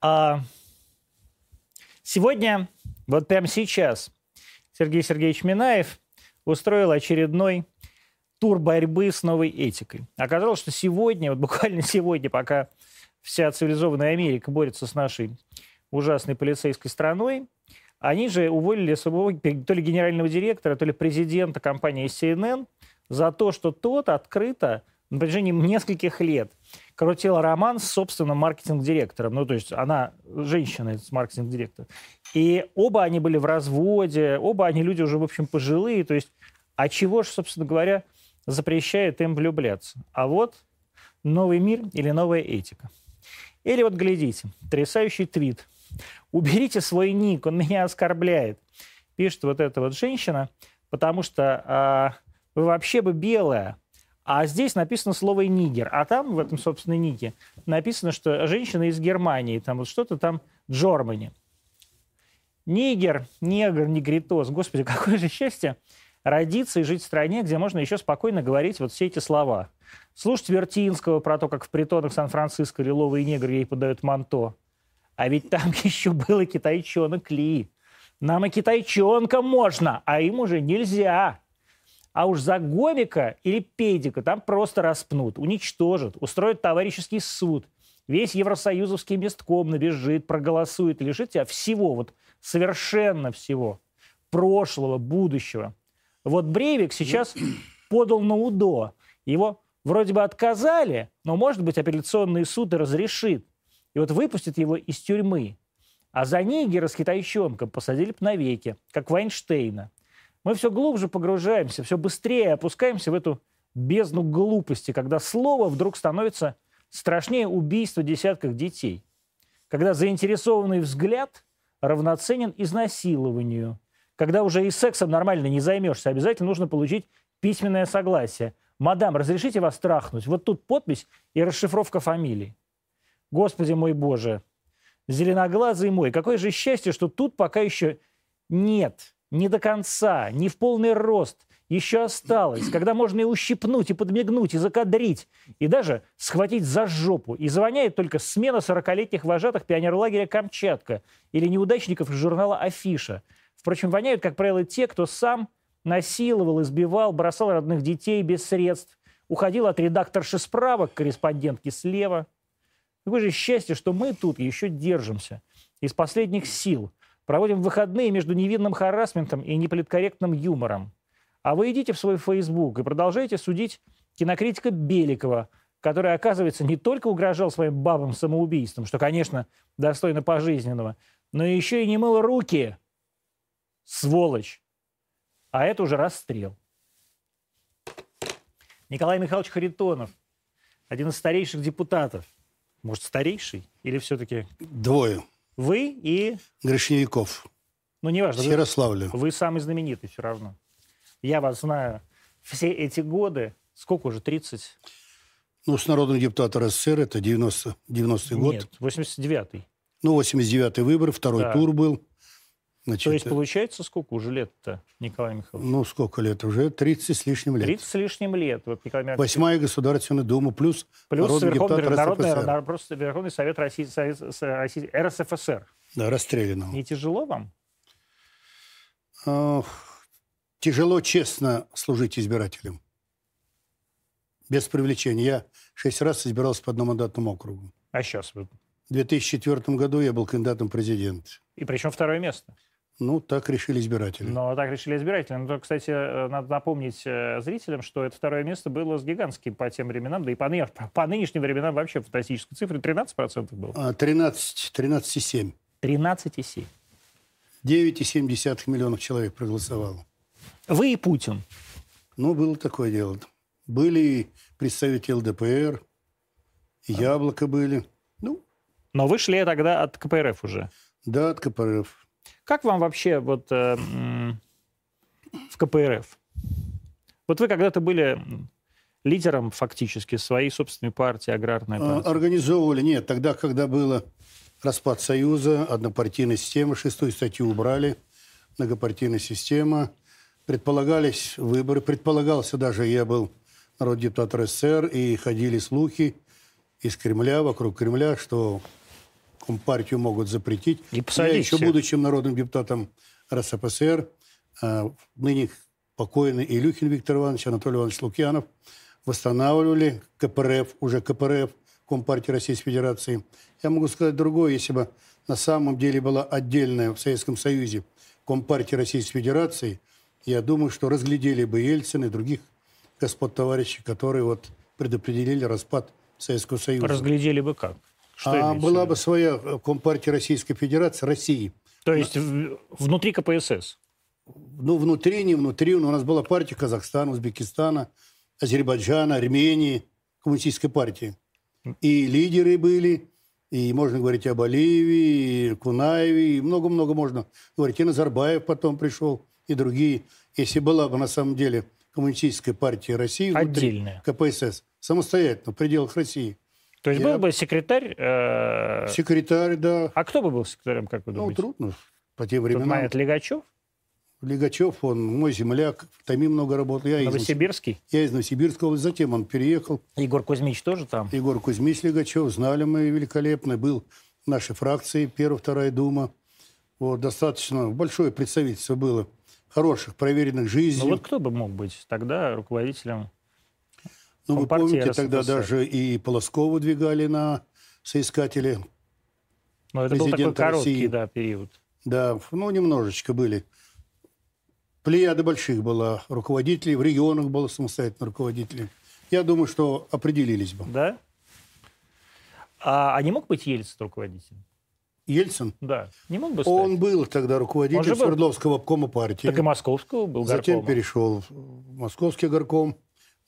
А сегодня, вот прямо сейчас, Сергей Сергеевич Минаев устроил очередной тур борьбы с новой этикой. Оказалось, что сегодня, вот буквально сегодня, пока вся цивилизованная Америка борется с нашей ужасной полицейской страной, они же уволили своего то ли генерального директора, то ли президента компании CNN за то, что тот открыто на протяжении нескольких лет крутила роман с собственным маркетинг-директором. Ну, то есть она женщина, маркетинг-директор. И оба они были в разводе, оба они люди уже, в общем, пожилые. То есть, а чего же, собственно говоря, запрещает им влюбляться? А вот новый мир или новая этика. Или вот глядите, потрясающий твит. «Уберите свой ник, он меня оскорбляет». Пишет вот эта вот женщина, потому что а, вы вообще бы белая, а здесь написано слово «нигер». А там, в этом, собственно, нике, написано, что женщина из Германии, там вот что-то там Джормани. Нигер, негр, негритос. Господи, какое же счастье родиться и жить в стране, где можно еще спокойно говорить вот все эти слова. Слушать Вертинского про то, как в притонах Сан-Франциско лиловые негры ей подают манто. А ведь там еще был и китайчонок Ли. Нам и китайчонка можно, а им уже нельзя. А уж за гомика или педика там просто распнут, уничтожат, устроят товарищеский суд. Весь Евросоюзовский местком набежит, проголосует, лишит тебя всего, вот совершенно всего. Прошлого, будущего. Вот Брейвик сейчас подал на УДО. Его вроде бы отказали, но, может быть, апелляционный суд и разрешит. И вот выпустит его из тюрьмы. А за Нигера с китайчонком посадили бы навеки, как Вайнштейна мы все глубже погружаемся, все быстрее опускаемся в эту бездну глупости, когда слово вдруг становится страшнее убийства десятков детей. Когда заинтересованный взгляд равноценен изнасилованию. Когда уже и сексом нормально не займешься, обязательно нужно получить письменное согласие. «Мадам, разрешите вас трахнуть?» Вот тут подпись и расшифровка фамилии. Господи мой Боже, зеленоглазый мой, какое же счастье, что тут пока еще нет не до конца, не в полный рост, еще осталось, когда можно и ущипнуть, и подмигнуть, и закадрить, и даже схватить за жопу. И звоняет только смена 40-летних вожатых пионерлагеря «Камчатка» или неудачников из журнала «Афиша». Впрочем, воняют, как правило, те, кто сам насиловал, избивал, бросал родных детей без средств, уходил от редакторши справок, корреспондентки слева. Какое же счастье, что мы тут еще держимся из последних сил – Проводим выходные между невинным харасментом и неполиткорректным юмором. А вы идите в свой Facebook и продолжайте судить кинокритика Беликова, который, оказывается, не только угрожал своим бабам самоубийством, что, конечно, достойно пожизненного, но еще и не мыл руки. Сволочь. А это уже расстрел. Николай Михайлович Харитонов, один из старейших депутатов. Может, старейший? Или все-таки... Двое. Вы и... Гришневиков. Ну, не важно. Ярославля. Вы, вы самый знаменитый все равно. Я вас знаю все эти годы. Сколько уже? 30? Ну, с народным депутатом РСФСР это 90, 90-й год. Нет, 89-й. Ну, 89-й выбор, второй да. тур был. Значит, То есть, получается, сколько уже лет-то, Николай Михайлович? Ну, сколько лет? Уже 30 с лишним лет. 30 с лишним лет. Вот, Николай Михайлович... Восьмая Государственная Дума, плюс, плюс Народный, Верховный, народный, народный, просто Верховный Совет России, Совет, России, РСФСР. Да, расстрелянного. Не тяжело вам? Э, тяжело, честно служить избирателям. Без привлечения. Я шесть раз избирался по одномандатному округу. А сейчас вы? В 2004 году я был кандидатом в президента. И причем второе место? Ну, так решили избиратели. Ну, так решили избиратели. Но, ну, кстати, э, надо напомнить э, зрителям, что это второе место было с гигантским по тем временам, да и по, по нынешним временам вообще фантастической цифры. 13% было. 13, 13,7. 13,7. 9,7 миллионов человек проголосовало. Вы и Путин. Ну, было такое дело. Были представители ЛДПР, Яблоко были. Ну. Но вы шли тогда от КПРФ уже? Да, от КПРФ. Как вам вообще вот э, в КПРФ? Вот вы когда-то были лидером фактически своей собственной партии, аграрной партии. Организовывали, нет, тогда, когда было распад Союза, однопартийная система, шестую статью убрали, многопартийная система, предполагались выборы, предполагался даже, я был народ депутат РСФСР, и ходили слухи из Кремля, вокруг Кремля, что Компартию могут запретить. И посадить Я еще, всех. будучи народным депутатом РСФСР, э, ныне покойный Илюхин Виктор Иванович, Анатолий Иванович Лукьянов восстанавливали КПРФ, уже КПРФ, Компартии Российской Федерации. Я могу сказать другое, если бы на самом деле была отдельная в Советском Союзе Компартия Российской Федерации, я думаю, что разглядели бы Ельцин и других господ товарищей, которые вот предопределили распад Советского Союза. Разглядели бы как? Что а была бы своя э, Компартия Российской Федерации, России. То есть в- внутри КПСС? Ну, внутри, не внутри. У нас была партия Казахстана, Узбекистана, Азербайджана, Армении, коммунистической партии. И лидеры были, и можно говорить об Алиеве, и Кунаеве, и много-много можно говорить. И Назарбаев потом пришел, и другие. Если была бы на самом деле коммунистическая партия России внутри Отдельная. КПСС, самостоятельно, в пределах России. То есть Я- был бы секретарь... э, Секретарь, да. А кто бы был секретарем, как вы Ну, думаете? трудно по тем временам. момент Легачев? Лигачев, он мой земляк, в Томи много работал. Я из, Новосибирский? я из Новосибирской области, затем он переехал. Егор Кузьмич тоже там? Егор Кузьмич Лигачев, знали мы великолепно, был в нашей фракции, первая, вторая дума. Вот, достаточно большое представительство было хороших, проверенных жизнью. Ну вот кто бы мог быть тогда руководителем? Ну, вы помните, тогда даже и Полоскову выдвигали на соискатели. Ну, это был такой короткий России. да, период. Да, ну, немножечко были. Плеяда больших была руководителей, в регионах было самостоятельно руководителей. Я думаю, что определились бы. Да? А, а не мог быть Ельцин руководителем? Ельцин, Да. Не мог бы стать? он был тогда руководителем был. Свердловского обкома партии. Так и Московского был Затем перешел в московский горком.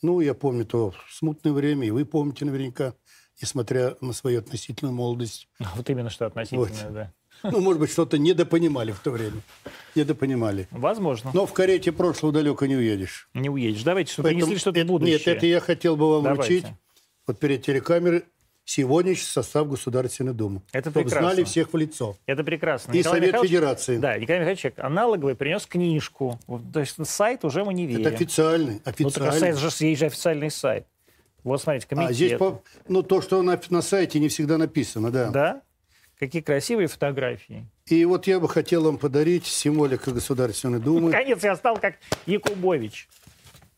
Ну, я помню то смутное время, и вы помните наверняка, несмотря на свою относительную молодость. Вот именно что относительно, да. Ну, может быть, что-то недопонимали в то время. Недопонимали. Возможно. Но в карете прошлого далеко не уедешь. Не уедешь. Давайте, чтобы Поэтому принесли что-то это- будущее. Нет, это я хотел бы вам Давайте. вручить. Вот перед телекамерой сегодняшний состав Государственной Думы. Это Чтобы прекрасно. знали всех в лицо. Это прекрасно. И Николай Совет Михайлович- Федерации. Да, Николай Михайлович аналоговый принес книжку. То есть сайт уже мы не верим. Это официальный. Ну, так официальный. а сайт же, есть же официальный сайт. Вот, смотрите, комитет. а здесь, по- ну, то, что на, на сайте не всегда написано, да. Да? Какие красивые фотографии. И вот я бы хотел вам подарить символика Государственной Думы. Наконец я стал как Якубович.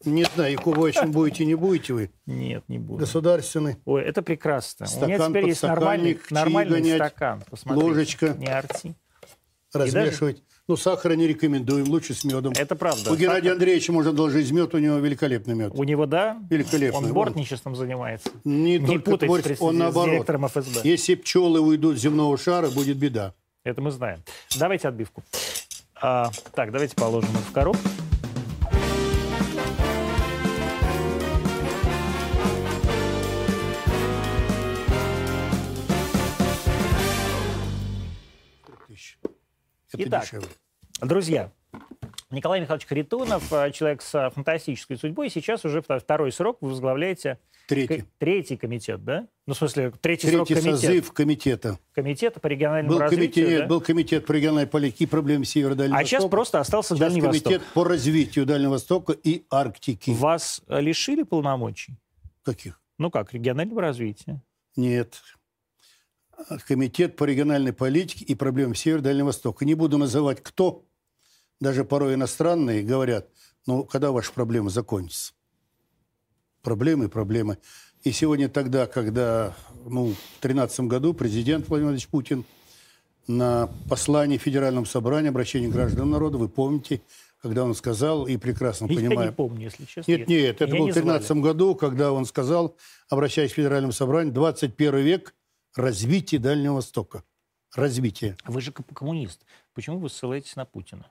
Не знаю, Якубовичем будете, не будете вы. Нет, не буду. Государственный. Ой, это прекрасно. У меня Стакан, теперь есть нормальный, нормальный гонять, стакан. Посмотрите. ложечка. Не арти. Размешивать. Ну, сахара не рекомендуем, лучше с медом. Это правда. У Геннадия Андреевича можно должить мед, у него великолепный мед. У него, да? Великолепно. Он бортничеством занимается. Не, Не путать творчество, с, он с наоборот. директором ФСБ. Если пчелы уйдут с земного шара, будет беда. Это мы знаем. Давайте отбивку. А, так, давайте положим это в коробку. Это Итак, дешевле. Друзья, Николай Михайлович Харитонов, э, человек с э, фантастической судьбой, сейчас уже вто- второй срок вы возглавляете Третий. третий комитет, да? Ну, в смысле, третий, срок Третий комитет. созыв комитета. комитета по региональному Был развитию, комитет, да? был комитет по региональной политике и проблемам Севера Дальнего А сейчас Востока. просто остался Сейчас Дальний комитет Восток. по развитию Дальнего Востока и Арктики. Вас э, лишили полномочий? Каких? Ну как, регионального развития? Нет. Комитет по региональной политике и проблемам Севера Дальнего Востока. Не буду называть кто. Даже порой иностранные говорят, ну, когда ваши проблемы закончатся? Проблемы, проблемы. И сегодня тогда, когда ну, в 2013 году президент Владимир Владимирович Путин на послании Федеральному собранию обращении к гражданам народа, вы помните, когда он сказал, и прекрасно Я понимаю, не помню, если честно. нет, нет, это был в 2013 звали. году, когда он сказал, обращаясь к Федеральному собранию, 21 век – развитие Дальнего Востока. Развитие. Вы же ко- коммунист. Почему вы ссылаетесь на Путина?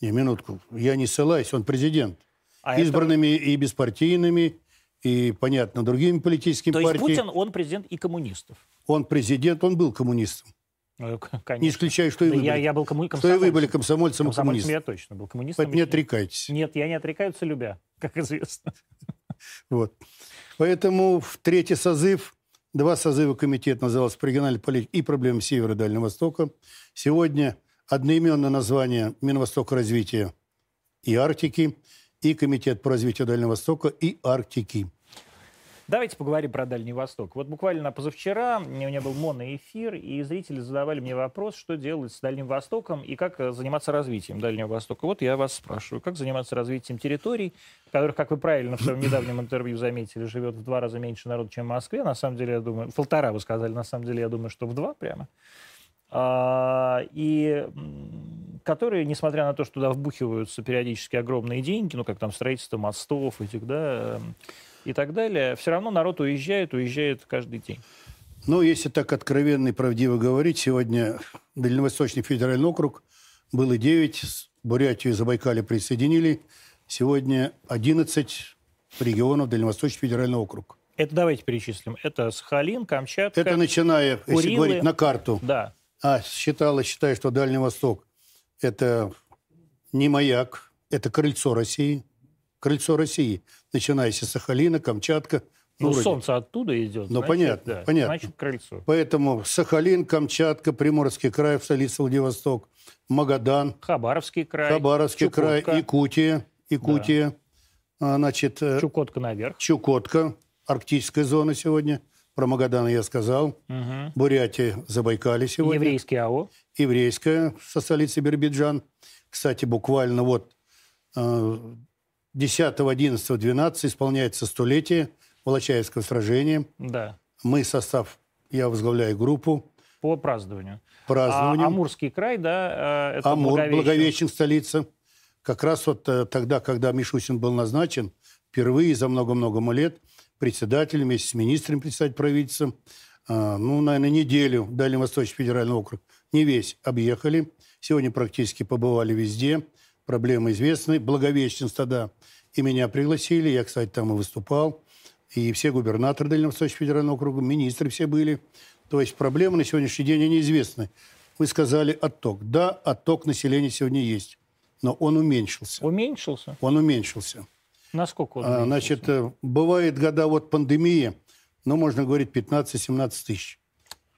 Не, минутку. Я не ссылаюсь, он президент. А это- Избранными и беспартийными, и, понятно, другими политическими То есть партиями. Путин, он президент и коммунистов? Он президент, он был коммунистом. Ну, к- Не Конечно. исключаю, что и Да вы я, были. я был комму... Что и вы были комсомольцем. комсомольцем и коммунистом. я точно был. Коммунистом Поэтому не отрекайтесь. Нет, я не отрекаются любя, как известно. Вот. Поэтому в третий созыв, два созыва комитет назывался по региональной политике и проблемам Севера и Дальнего Востока. Сегодня одноименное название Минвостока развития и Арктики, и Комитет по развитию Дальнего Востока и Арктики. Давайте поговорим про Дальний Восток. Вот буквально позавчера у меня был моноэфир, и зрители задавали мне вопрос, что делать с Дальним Востоком и как э, заниматься развитием Дальнего Востока. Вот я вас спрашиваю, как заниматься развитием территорий, которых, как вы правильно в своем недавнем интервью заметили, живет в два раза меньше народу, чем в Москве. На самом деле, я думаю, в полтора вы сказали, на самом деле, я думаю, что в два прямо. А, и которые, несмотря на то, что туда вбухиваются периодически огромные деньги, ну, как там строительство мостов этих, да, эм, и так далее, все равно народ уезжает, уезжает каждый день. Ну, если так откровенно и правдиво говорить, сегодня Дальневосточный федеральный округ было 9, Бурятию и Забайкалье присоединили. Сегодня 11 регионов Дальневосточный федеральный округ. Это давайте перечислим. Это Сахалин, Камчатка, Это начиная, Курилы. если говорить на карту. Да. А считала, считаю, что Дальний Восток – это не маяк, это крыльцо России. Крыльцо России, начиная с Сахалина, Камчатка. Ну, вроде. солнце оттуда идет. Ну, значит, понятно, да, понятно. Значит, крыльцо. Поэтому Сахалин, Камчатка, Приморский край, в столице Владивосток, Магадан, Хабаровский край. Хабаровский край, Чукотка, Якутия, Якутия, а, значит, э, Чукотка наверх. Чукотка, арктическая зона сегодня. Про Магадан я сказал. Мгм. Бурятия, Забайкалье сегодня. Еврейский АО. еврейская со столицы Биробиджан. Кстати, буквально вот э, 10, 11, 12 исполняется столетие Волочаевского сражения. Да. Мы состав, я возглавляю группу По празднованию. А празднования. Амурский край, да, э, это Амур, Благовещен. Благовещен, столица. Как раз вот э, тогда, когда Мишусин был назначен, впервые за много-много лет председателем вместе с министром председатель правительства, э, ну, наверное, неделю Дальневосточный федеральный округ, не весь, объехали. Сегодня практически побывали везде. Проблемы известны. Благовещен тогда и меня пригласили. Я, кстати, там и выступал. И все губернаторы Дальневосточного федерального округа, министры все были. То есть проблемы на сегодняшний день они известны. Вы сказали отток. Да, отток населения сегодня есть, но он уменьшился. Уменьшился? Он уменьшился. Насколько он А, уменьшился? значит, э, бывает года вот пандемии, ну, можно говорить, 15-17 тысяч.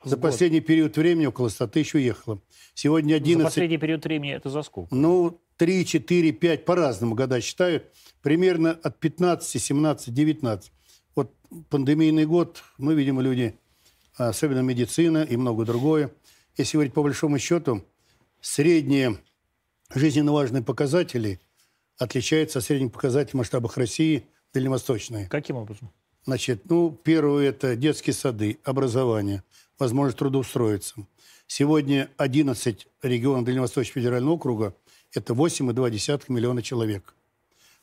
За год. последний период времени около 100 тысяч уехало. Сегодня За 11, последний период времени это за сколько? ну, 3, 4, 5, по-разному года считают. Примерно от 15, 17, 19. Вот пандемийный год, мы, видимо, люди, особенно медицина и много другое. Если говорить по большому счету, средние жизненно важные показатели отличаются от средних показателей в масштабах России дальневосточные. Каким образом? Значит, ну, первое – это детские сады, образование, возможность трудоустроиться. Сегодня 11 регионов Дальневосточного федерального округа – это 8,2 миллиона человек.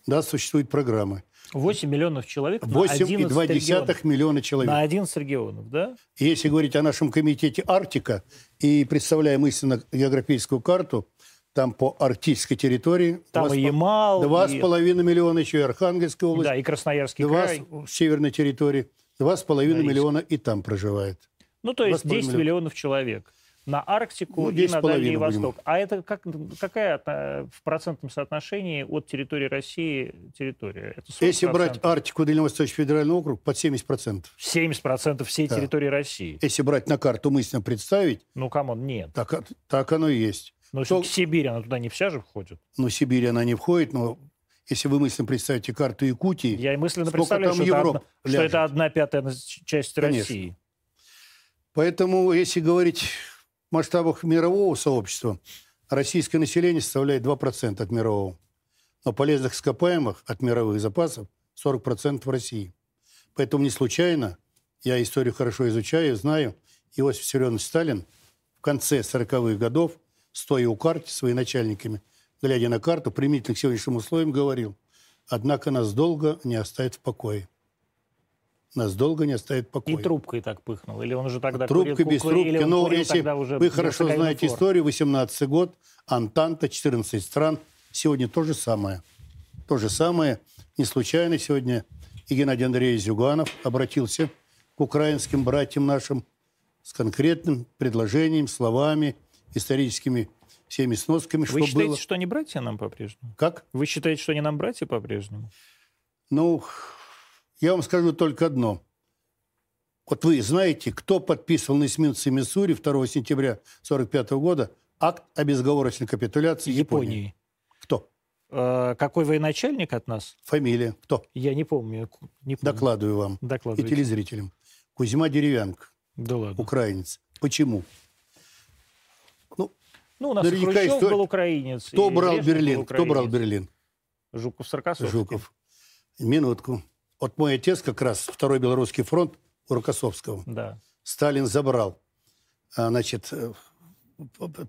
Да, существуют программы. 8 миллионов человек на 11 регионов. 8,2 миллиона человек. На 11 регионов, да? Если говорить о нашем комитете «Арктика» и представляя мысленно географическую карту, там по арктической территории Там два и с по- Ямал, два и- с половиной миллиона, еще и Архангельская область, Да, и Красноярский два край. с- северной территории, два с половиной Норильск. миллиона и там проживает. Ну, то есть 2,5 10 миллиона. миллионов человек на Арктику Ну, и 10,5 на Дальний будем. Восток. А это как, какая э, в процентном соотношении от территории России территория? Это 40%? Если брать Арктику, Дальневосточный федеральный округ, под 70%. 70% всей Да. территории России. Если брать на карту мысленно представить, Ну, come on, нет. так, от- так оно и есть. Но Кто- Сибирь, она туда не вся же входит. Но Сибирь, она не входит, но если вы мысленно представите карту Якутии, Я и мысленно представляю, что, это Европа одна, что это одна пятая часть Конечно. России. Поэтому, если говорить в масштабах мирового сообщества, российское население составляет 2% от мирового. Но полезных ископаемых от мировых запасов 40% в России. Поэтому не случайно, я историю хорошо изучаю, знаю, Иосиф Виссарионович Сталин в конце 40-х годов, стоя у карты своими начальниками, глядя на карту, применительно к сегодняшним условиям, говорил, однако нас долго не оставит в покое. Нас долго не оставит в покое. И трубкой так пыхнул. Или он уже тогда Трубка курил, без или трубки. Но курил если уже вы хорошо знаете историю, 18 год, Антанта, 14 стран. Сегодня то же самое. То же самое. Не случайно сегодня и Геннадий Андреевич Зюганов обратился к украинским братьям нашим с конкретным предложением, словами, историческими всеми сносками, Вы что считаете, было. что они братья нам по-прежнему? Как? Вы считаете, что они нам братья по-прежнему? Ну, я вам скажу только одно. Вот вы знаете, кто подписывал на эсминце Миссури 2 сентября 1945 года акт о безоговорочной капитуляции Японии? Японии. Кто? Э, какой военачальник от нас? Фамилия. Кто? Я не помню. Не помню. Докладываю вам. И телезрителям. Кузьма Деревянко. Да ладно. Украинец. Почему? Ну, ну у нас Хрущев история... был украинец. Кто брал Берлин? Кто брал Берлин? Жуков Саркасовский. Жуков. Минутку. Вот мой отец как раз, второй белорусский фронт у Рокоссовского. Да. Сталин забрал. А, значит, э,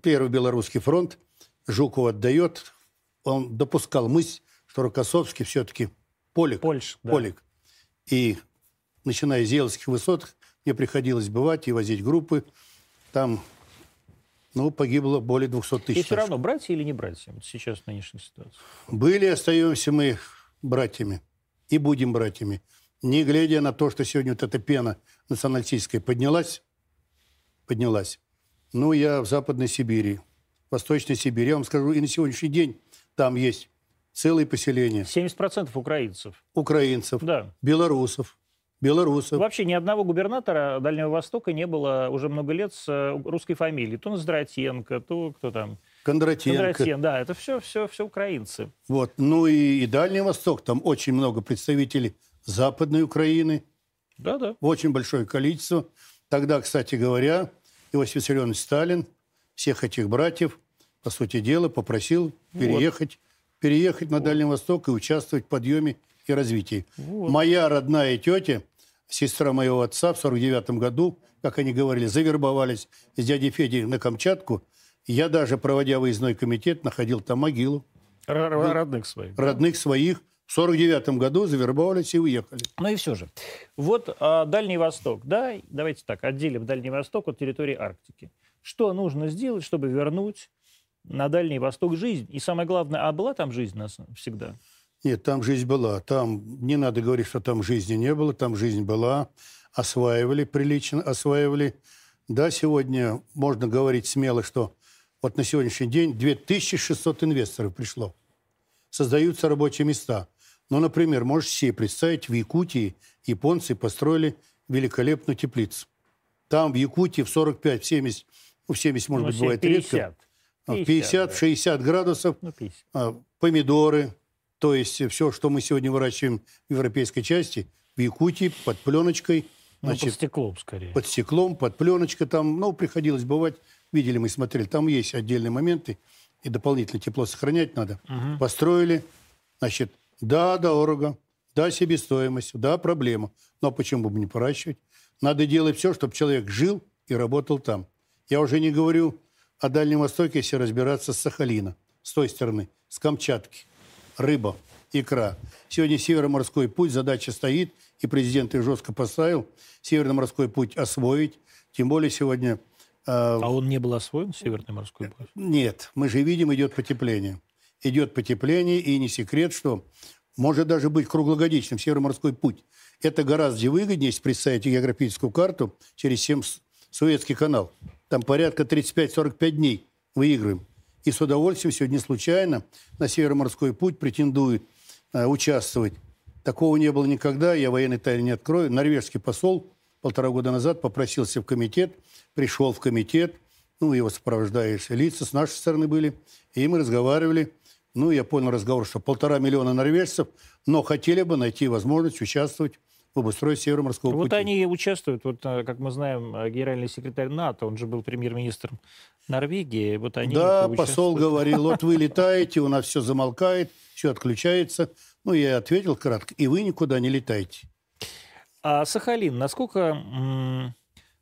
первый белорусский фронт Жукову отдает. Он допускал мысль, что Рокоссовский все-таки полик. Польш, да. полик. И начиная с Елских высот, мне приходилось бывать и возить группы. Там ну, погибло более 200 тысяч. И все равно, братья или не братья, сейчас в нынешней ситуации? Были, остаемся мы братьями. И будем братьями. Не глядя на то, что сегодня вот эта пена националистическая поднялась, поднялась. Ну, я в Западной Сибири, Восточной Сибири. Я вам скажу, и на сегодняшний день там есть целые поселения. 70% украинцев. Украинцев. Да. Белорусов белорусов. Вообще ни одного губернатора Дальнего Востока не было уже много лет с э, русской фамилией. То Ноздратенко, то кто там... Кондратенко. Кондратен, да, это все, все, все украинцы. Вот. Ну и, и Дальний Восток, там очень много представителей Западной Украины. Да, да. Очень большое количество. Тогда, кстати говоря, Иосиф Виссарионович Сталин всех этих братьев, по сути дела, попросил переехать, вот. переехать на Дальний Восток и участвовать в подъеме и развитии. Вот. Моя родная тетя сестра моего отца в 49 году, как они говорили, завербовались с дядей Федей на Камчатку. Я даже, проводя выездной комитет, находил там могилу. Родных своих. Родных да? своих. В 49 году завербовались и уехали. Ну и все же. Вот а, Дальний Восток, да, давайте так, отделим Дальний Восток от территории Арктики. Что нужно сделать, чтобы вернуть на Дальний Восток жизнь? И самое главное, а была там жизнь нас всегда? Нет, там жизнь была. Там не надо говорить, что там жизни не было. Там жизнь была. Осваивали прилично, осваивали. Да, сегодня можно говорить смело, что вот на сегодняшний день 2600 инвесторов пришло. Создаются рабочие места. Ну, например, можешь себе представить, в Якутии японцы построили великолепную теплицу. Там в Якутии в 45, в 70, ну, в 70, может ну, быть, бывает 50. редко. 50, 50 да. градусов. Ну, 50. А, помидоры, то есть все, что мы сегодня выращиваем в европейской части, в Якутии, под пленочкой. Значит, ну, под стеклом скорее. Под стеклом, под пленочкой там, ну, приходилось бывать. Видели мы, смотрели, там есть отдельные моменты, и дополнительно тепло сохранять надо. Угу. Построили, значит, да, дорого, да, себестоимость, да, проблема. Но почему бы не поращивать? Надо делать все, чтобы человек жил и работал там. Я уже не говорю о Дальнем Востоке, если разбираться с Сахалина, с той стороны, с Камчатки рыба, икра. Сегодня Североморской путь, задача стоит, и президент их жестко поставил, Северный морской путь освоить. Тем более сегодня... Э, а он не был освоен, Северный морской путь? Нет, мы же видим, идет потепление. Идет потепление, и не секрет, что может даже быть круглогодичным Североморской путь. Это гораздо выгоднее, если представить географическую карту через 7 Суэцкий канал. Там порядка 35-45 дней выигрываем и с удовольствием сегодня случайно на Североморской путь претендует э, участвовать. Такого не было никогда, я военной тайны не открою. Норвежский посол полтора года назад попросился в комитет, пришел в комитет, ну, его сопровождающие лица с нашей стороны были, и мы разговаривали. Ну, я понял разговор, что полтора миллиона норвежцев, но хотели бы найти возможность участвовать в обустройстве Североморского вот пути. Вот они участвуют, вот, э, как мы знаем, э, генеральный секретарь НАТО, он же был премьер-министром Норвегии, вот они Да, посол говорил, вот вы летаете, у нас все замолкает, все отключается. Ну, я ответил кратко, и вы никуда не летаете. А Сахалин, насколько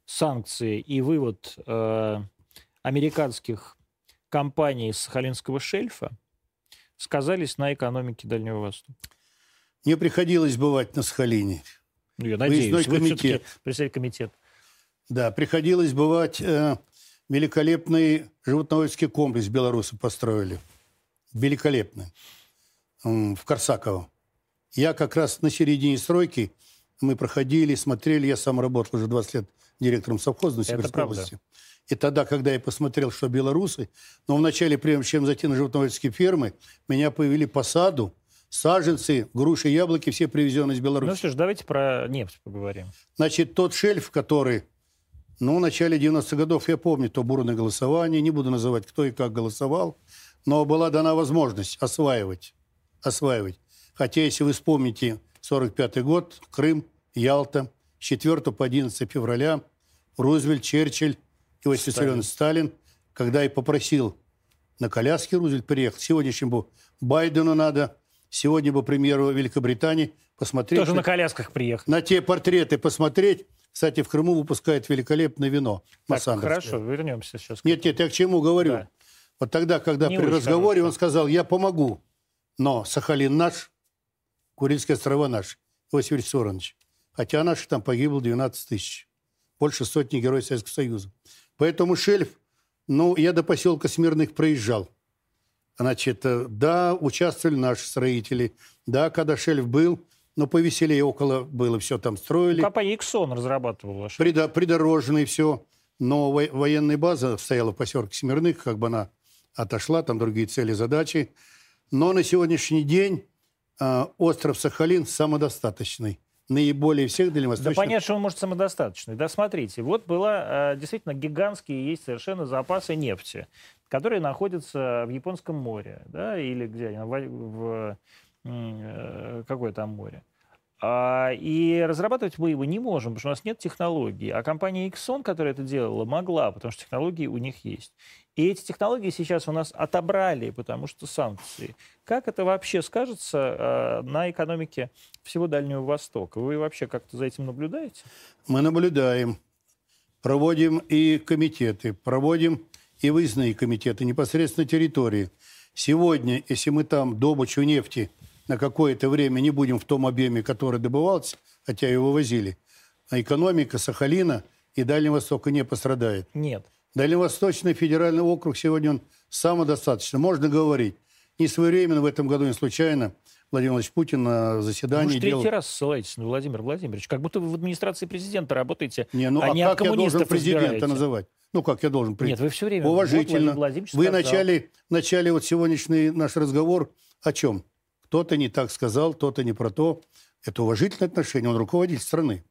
санкции и вывод э, американских компаний с Сахалинского шельфа сказались на экономике Дальнего Востока? Мне приходилось бывать на Сахалине. Ну, я надеюсь, Выездной вы комитет. Представитель комитет. Да, приходилось бывать. Э, великолепный животноводческий комплекс белорусы построили. Великолепный. В Корсаково. Я как раз на середине стройки, мы проходили, смотрели, я сам работал уже 20 лет директором совхоза на Сибирской области. И тогда, когда я посмотрел, что белорусы, но вначале, прежде чем зайти на животноводческие фермы, меня повели по саду, саженцы, груши, яблоки, все привезенные из Беларуси. Ну что ж, давайте про нефть поговорим. Значит, тот шельф, который, ну, в начале 90-х годов, я помню, то бурное голосование, не буду называть, кто и как голосовал, но была дана возможность осваивать. осваивать. Хотя, если вы вспомните 45 год, Крым, Ялта, с 4 по 11 февраля Рузвельт, Черчилль, Иосиф Виссарионович Сталин, когда и попросил на коляске Рузвельт приехал, сегодняшнему Байдену надо, сегодня бы премьеру Великобритании посмотреть. Тоже на колясках приехал. На те портреты посмотреть. Кстати, в Крыму выпускают великолепное вино. Так, хорошо, вернемся сейчас. Нет, нет, я к чему говорю. Да. Вот тогда, когда Не при разговоре хорошо. он сказал, я помогу, но Сахалин наш, Курильские острова наш, Иосиф Виссарионович. Хотя наших там погибло 12 тысяч. Больше сотни героев Советского Союза. Поэтому шельф, ну, я до поселка Смирных проезжал. Значит, э, да, участвовали наши строители. Да, когда шельф был, но повеселее около было, все там строили. Компания Иксон разрабатывала. Придо, придорожные все. Но военная база стояла в поселке Смирных, как бы она отошла, там другие цели, задачи. Но на сегодняшний день э, остров Сахалин самодостаточный наиболее всех дальневосточных... Да понятно, что он может самодостаточный. Да, смотрите, вот была э, действительно гигантские есть совершенно запасы нефти, которые находятся в Японском море, да, или где в, в э, какое там море. А, и разрабатывать мы его не можем, потому что у нас нет технологий. А компания Exxon, которая это делала, могла, потому что технологии у них есть. И эти технологии сейчас у нас отобрали, потому что санкции. Как это вообще скажется э, на экономике всего Дальнего Востока? Вы вообще как-то за этим наблюдаете? Мы наблюдаем. Проводим и комитеты, проводим и выездные комитеты непосредственно территории. Сегодня, если мы там добычу нефти на какое-то время не будем в том объеме, который добывался, хотя его вывозили, а экономика Сахалина и Дальнего Востока не пострадает. Нет. Дальневосточный федеральный округ сегодня он самодостаточно. Можно говорить. Не своевременно в этом году, не случайно, Владимир Владимирович Путин на заседании... Вы делал... третий раз ссылаетесь на Владимира Владимировича. Как будто вы в администрации президента работаете, не, ну, а, а не как от я должен президента избираете. называть? Ну, как я должен? Нет, вы все время... Уважительно. Вот вы начали, начали вот сегодняшний наш разговор о чем? Кто-то не так сказал, кто-то не про то. Это уважительное отношение. Он руководитель страны.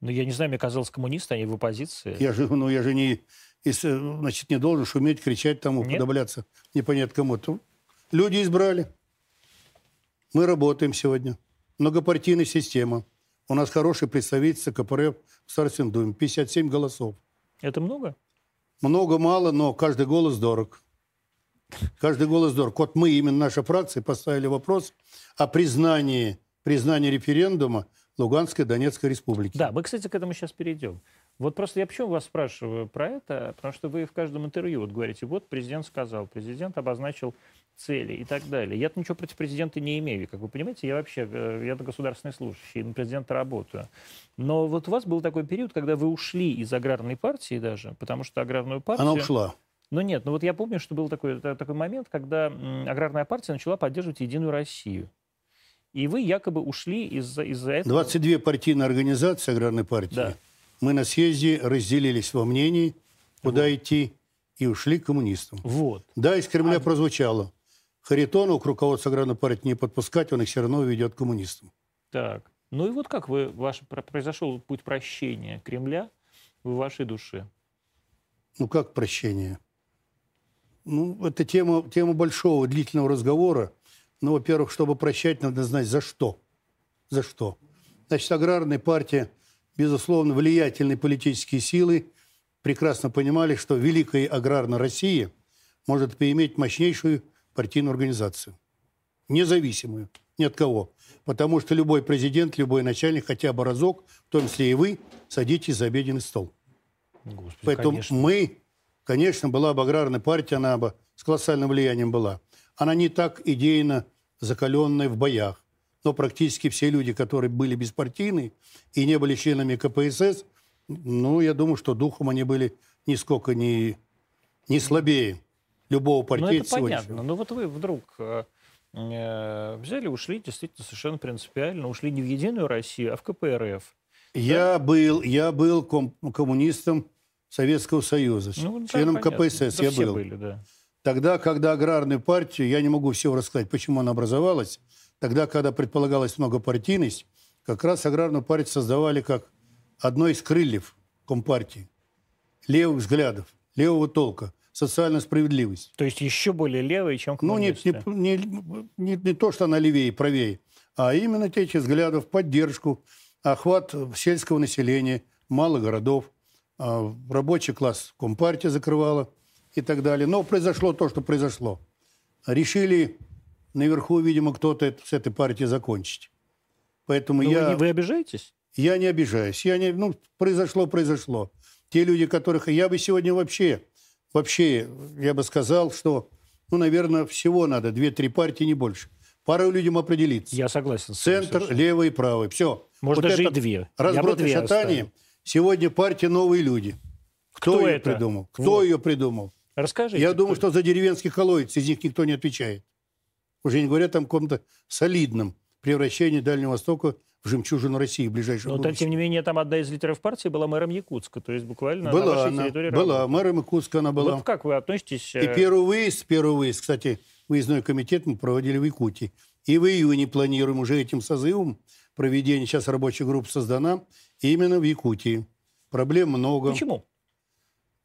Ну, я не знаю, мне казалось, коммунисты, они в оппозиции. Я же, ну, я же не если, значит, не должен шуметь, кричать, там, уподобляться непонятно кому. То люди избрали. Мы работаем сегодня. Многопартийная система. У нас хороший представитель КПРФ в Старостин Думе. 57 голосов. Это много? Много, мало, но каждый голос дорог. Каждый голос дорог. Вот мы, именно наша фракция, поставили вопрос о признании, признании референдума Луганской Донецкой Республики. Да, мы, кстати, к этому сейчас перейдем. Вот просто я почему вас спрашиваю про это? Потому что вы в каждом интервью вот говорите, вот президент сказал, президент обозначил цели и так далее. Я-то ничего против президента не имею. Как вы понимаете, я вообще, э, я государственный служащий, на президента работаю. Но вот у вас был такой период, когда вы ушли из аграрной партии даже, потому что аграрную партию... Она ушла. Ну нет, ну вот я помню, что был такой, такой момент, когда аграрная партия начала поддерживать Единую Россию. И вы якобы ушли из-за из этого. 22 партийные организации аграрной партии. Да мы на съезде разделились во мнении, куда вот. идти, и ушли к коммунистам. Вот. Да, из Кремля а... прозвучало. Харитонов к руководству аграрной партии не подпускать, он их все равно ведет к коммунистам. Так. Ну и вот как вы, ваш, произошел путь прощения Кремля в вашей душе? Ну как прощение? Ну, это тема, тема большого, длительного разговора. Ну, во-первых, чтобы прощать, надо знать, за что. За что. Значит, аграрная партия безусловно, влиятельные политические силы прекрасно понимали, что великая аграрная Россия может поиметь мощнейшую партийную организацию. Независимую ни от кого. Потому что любой президент, любой начальник хотя бы разок, в том числе и вы, садитесь за обеденный стол. Господи, Поэтому конечно. мы, конечно, была бы аграрная партия, она бы с колоссальным влиянием была. Она не так идейно закаленная в боях но практически все люди, которые были беспартийны и не были членами КПСС, ну, я думаю, что духом они были нисколько не, не слабее любого партии. Ну, это понятно. Ну, вот вы вдруг э, э, взяли, ушли действительно совершенно принципиально, ушли не в Единую Россию, а в КПРФ. Я, да? был, я был ком- коммунистом Советского Союза, ну, членом да, КПСС Это я был. Были, да. Тогда, когда аграрную партию, я не могу всего рассказать, почему она образовалась, Тогда, когда предполагалась многопартийность, как раз аграрную партию создавали как одно из крыльев Компартии. Левых взглядов, левого толка. социальную справедливость. То есть еще более левые, чем Ну, не, коммунисты. не, не, не, не то, что она левее, правее, а именно те эти взгляды в поддержку, охват сельского населения, малых городов, рабочий класс Компартия закрывала и так далее. Но произошло то, что произошло. Решили наверху, видимо, кто-то с этой партии закончить. Поэтому Ну, я... вы, не- вы обижаетесь? Я не обижаюсь. Я не, ну, произошло, произошло. Те люди, которых... Я бы сегодня вообще, вообще, я бы сказал, что, ну, наверное, всего надо. Две-три партии, не больше. Пару людям определиться. Я согласен. Центр, левый и правый. Все. Может, даже и две. Разброд и шатание. оставил. Сегодня партия «Новые люди». Кто, Кто ее это? придумал? Кто Вот. ее придумал? Расскажите. Я думаю, что за деревенский колодец из них никто не отвечает. Уже не говоря там о каком-то солидном превращении Дальнего Востока в жемчужину России в ближайшем Но, будущем. тем не менее, там одна из лидеров партии была мэром Якутска, то есть буквально на Была вашей она, территории была. работала. Мэром Якутска она была. Вот как вы относитесь... И э, первый выезд, первый выезд, кстати, выездной комитет мы проводили в Якутии. И в июне планируем уже этим созывом проведение, сейчас рабочая группа создана, именно в Якутии. Проблем много. Почему?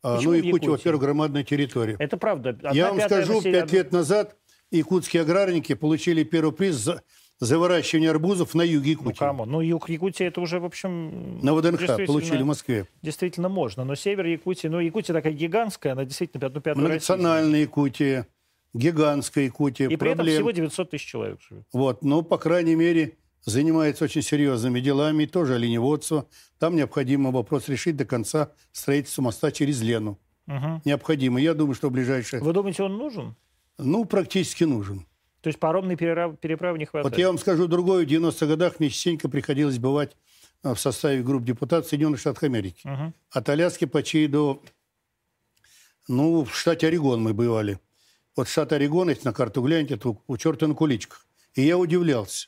А, Почему ну, Якутия, Якутии? во-первых, громадная территория. Это правда. Одна Я вам пятая скажу, населения- пять лет назад якутские аграрники получили первый приз за, за выращивание арбузов на юге Ну, Якутии. кому? Ну, юг Якутии это уже, в общем... на ВДНХ получили в Москве. Действительно можно. Но север Якутии, ну, Якутия такая гигантская, она действительно пятую России. Национальная Якутия, гигантская Якутия. И при этом проблем. всего 900 тысяч человек живет. Вот, но, по крайней мере, занимается очень серьезными делами, тоже оленеводство. Там необходимо вопрос решить до конца строительства моста через Лену. Мгм. Необходимо. Я думаю, что в ближайшее... Вы думаете, он нужен? Ну, практически нужен. То есть паромной перерав- переправы не хватает? Вот я вам скажу другое. В 90-х годах мне частенько приходилось бывать а, в составе групп депутатов Соединенных Штатов Америки. Мгм. От Аляски почти до... Ну, в штате Орегон мы бывали. Вот штат Орегон, если на карту глянете, то у черта на куличках. И я удивлялся.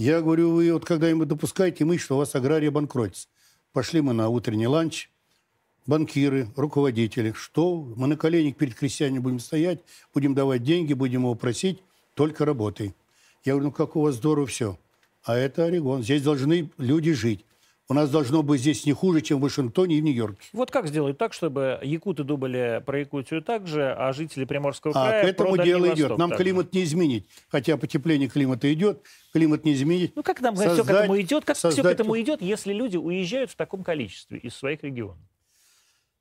Я говорю, вы вот когда-нибудь допускаете мы, что у вас агрария банкротится. Пошли мы на утренний ланч, банкиры, руководители. Что? Мы на коленях перед крестьянами будем стоять, будем давать деньги, будем его просить, только работай. Я говорю, ну как у вас здорово все. А это Орегон. Здесь должны люди жить. У нас должно быть здесь не хуже, чем в Вашингтоне и в Нью-Йорке. Вот как сделать так, чтобы якуты думали про Якутию так же, а жители Приморского А края к этому про дело идет. Нам так же? климат не изменить. Хотя потепление климата идет, климат не изменить. Ну как нам все к Создать- этому идет? Как все к создать- этому идет, если люди уезжают в таком количестве из своих регионов?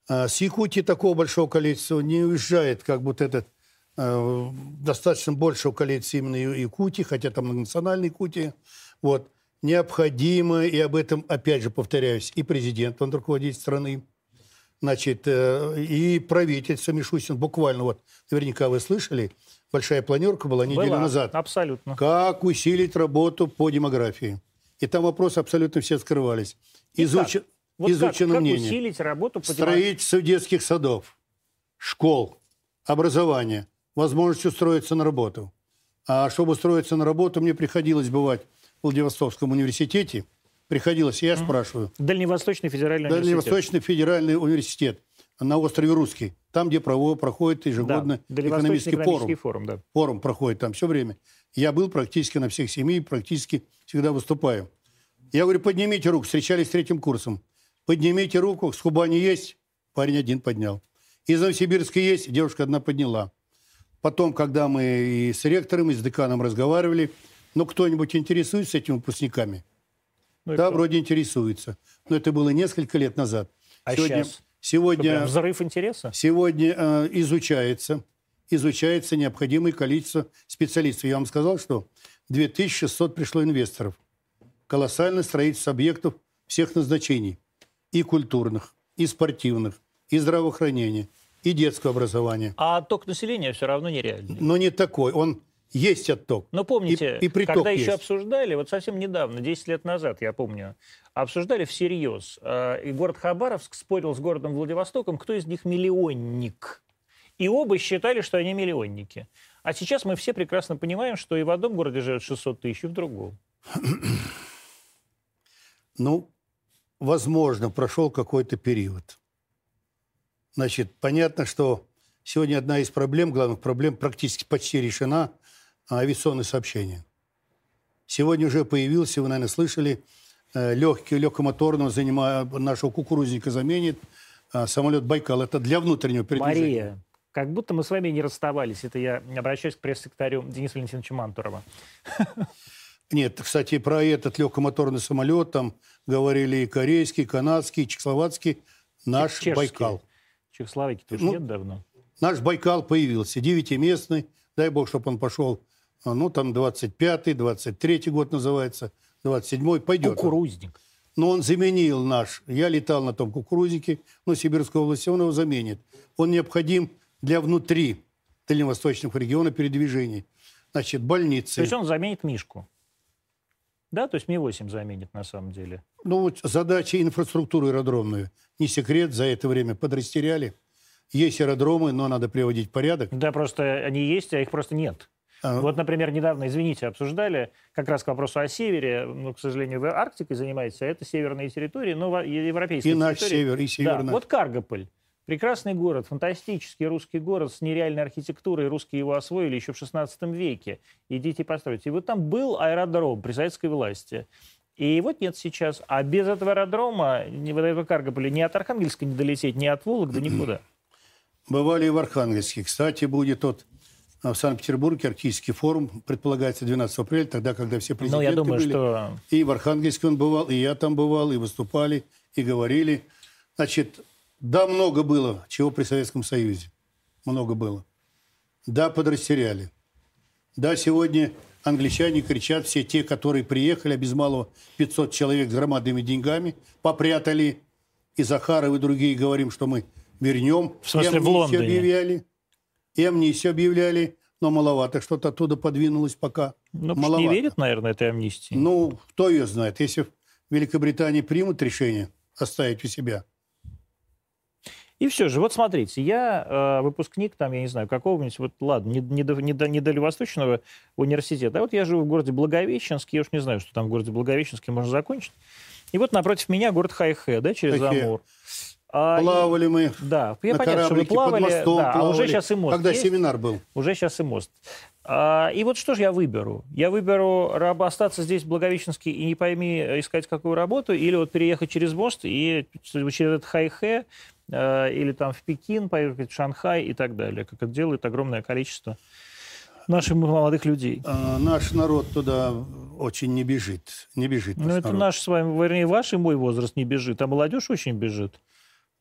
А С Якутии такого большого количества не уезжает, как вот этот э, достаточно большего количества именно Якутии, хотя там национальной Якутии. Вот. Необходимо, и об этом, опять же, повторяюсь, и президент, он руководитель страны, значит, э, и правительство Мишустин, буквально вот, наверняка вы слышали, большая планерка была неделю Была, назад. Абсолютно. Как усилить работу по демографии? И там вопросы абсолютно все скрывались. Изучи- Итак, Вот как, изучено как мнение. усилить работу по? Строительство детских садов, школ, образование, возможность устроиться на работу. А чтобы устроиться на работу, мне приходилось бывать Владивостокском университете. Приходилось, я спрашиваю. Дальневосточный федеральный университет. Дальневосточный федеральный университет на острове Русский. Там, где проходит Да, ежегодно Дальневосточный экономический форум. форум, да. Форум проходит там все время. Я был практически на всех семи, практически всегда выступаю. Я говорю, поднимите руку, встречались с третьим курсом. Поднимите руку, с Кубани есть? Парень один поднял. Из Новосибирска есть? Девушка одна подняла. Потом, когда мы и с ректором, и с деканом разговаривали, ну, кто-нибудь интересуется этими выпускниками? Ну да, кто? вроде интересуется. Но это было несколько лет назад. А сегодня? Что, сегодня прям взрыв интереса? Сегодня э, изучается, изучается необходимое количество специалистов. Я вам сказал, что 2600 пришло инвесторов. Колоссальное строительство объектов всех назначений. И культурных, и спортивных, и здравоохранения, и детского образования. А отток населения все равно нереальный. Но не такой. Он есть отток. Но помните, И- и приток когда еще есть. обсуждали, вот совсем недавно, 10 лет назад, я помню, обсуждали всерьез, э, и город Хабаровск спорил с городом Владивостоком, кто из них миллионник. И оба считали, что они миллионники. А сейчас мы все прекрасно понимаем, что и в одном городе живет 600 тысяч, и в другом. Ну, возможно, прошел какой-то период. Значит, понятно, что сегодня одна из проблем, главных проблем, практически почти решена а, авиационное сообщение. Сегодня уже появился, вы, наверное, слышали, э, легкий, легкомоторного занима, нашего кукурузника заменит а, самолет «Байкал». Это для внутреннего передвижения. Мария, Как будто мы с вами не расставались. Это я обращаюсь к пресс-секретарю Денису Валентиновичу Мантурова. Нет, кстати, про этот легкомоторный самолет там говорили и корейский, и канадский, и чехословацкий. Наш Чешский. Байкал. Чехословакии тоже Ну, нет давно. Наш Байкал появился, девятиместный. Дай бог, чтобы он пошел, ну, там, 25-й, 23-й год называется, 27-й, пойдет. Кукурузник. Но он заменил наш. Я летал на том кукурузнике, но Сибирской области он его заменит. Он необходим для внутри дальневосточного региона передвижений. Значит, больницы. То есть он заменит Мишку. Да, то есть Ми-8 заменит на самом деле. Ну, вот задача инфраструктуры аэродромную. Не секрет, за это время подрастеряли. Есть аэродромы, но надо приводить в порядок. Да, просто они есть, а их просто нет. А, Вот, например, недавно, извините, обсуждали как раз к вопросу о севере. Ну, к сожалению, вы Арктикой занимаетесь, а это северные территории, но во- европейские и наш территории. север, и Да, северный. вот Каргополь. Прекрасный город, фантастический русский город с нереальной архитектурой. Русские его освоили еще в 16 веке. Идите постройте. И вот там был аэродром при советской власти. И вот нет сейчас. А без этого аэродрома, ни вот этого Каргополя, ни от Архангельска не долететь, ни от Вологды, никуда. Бывали и в Архангельске. Кстати, будет тот в Санкт-Петербурге Арктический форум, предполагается 12 апреля, тогда, когда все президенты Ну, я думаю, были. что И в Архангельске он бывал, и я там бывал, и выступали, и говорили. Значит, да, много было, чего при Советском Союзе. Много было. Да, подрастеряли. Да, сегодня англичане кричат, все те, которые приехали, а без малого 500 человек с громадными деньгами, попрятали. И Захаров, и другие говорим, что мы вернем. В смысле, в Лондоне? объявляли. И амнистию объявляли. Но маловато что-то оттуда подвинулось пока. ну, что не маловато. верят, наверное, этой амнистии. Ну, кто ее знает? Если в Великобритании примут решение оставить у себя, И все же, вот смотрите, я э, выпускник, там, я не знаю, какого-нибудь, вот ладно, не, не, не, до- не университета, а вот я живу в городе Благовещенске, я уж не знаю, что там в городе Благовещенске можно закончить. И вот напротив меня город Хайхэ, да, через. Амур. А, и- плавали мы да, я на понятно, что кораблике плавали, под мостом, да, а плавали, уже сейчас и мост когда есть. семинар был. Уже сейчас и мост. А, и вот что же я выберу? Я выберу раб- остаться здесь, в Благовещенске, и не пойми, э, искать какую работу, или вот переехать через мост и через этот Хайхэ, э, или там в Пекин, поехать в Шанхай и так далее, как это делает огромное количество наших молодых людей. А, наш народ туда очень не бежит. Не бежит Ну, это народ. наш с вами, вернее, ваш и мой возраст не бежит, а молодежь очень бежит.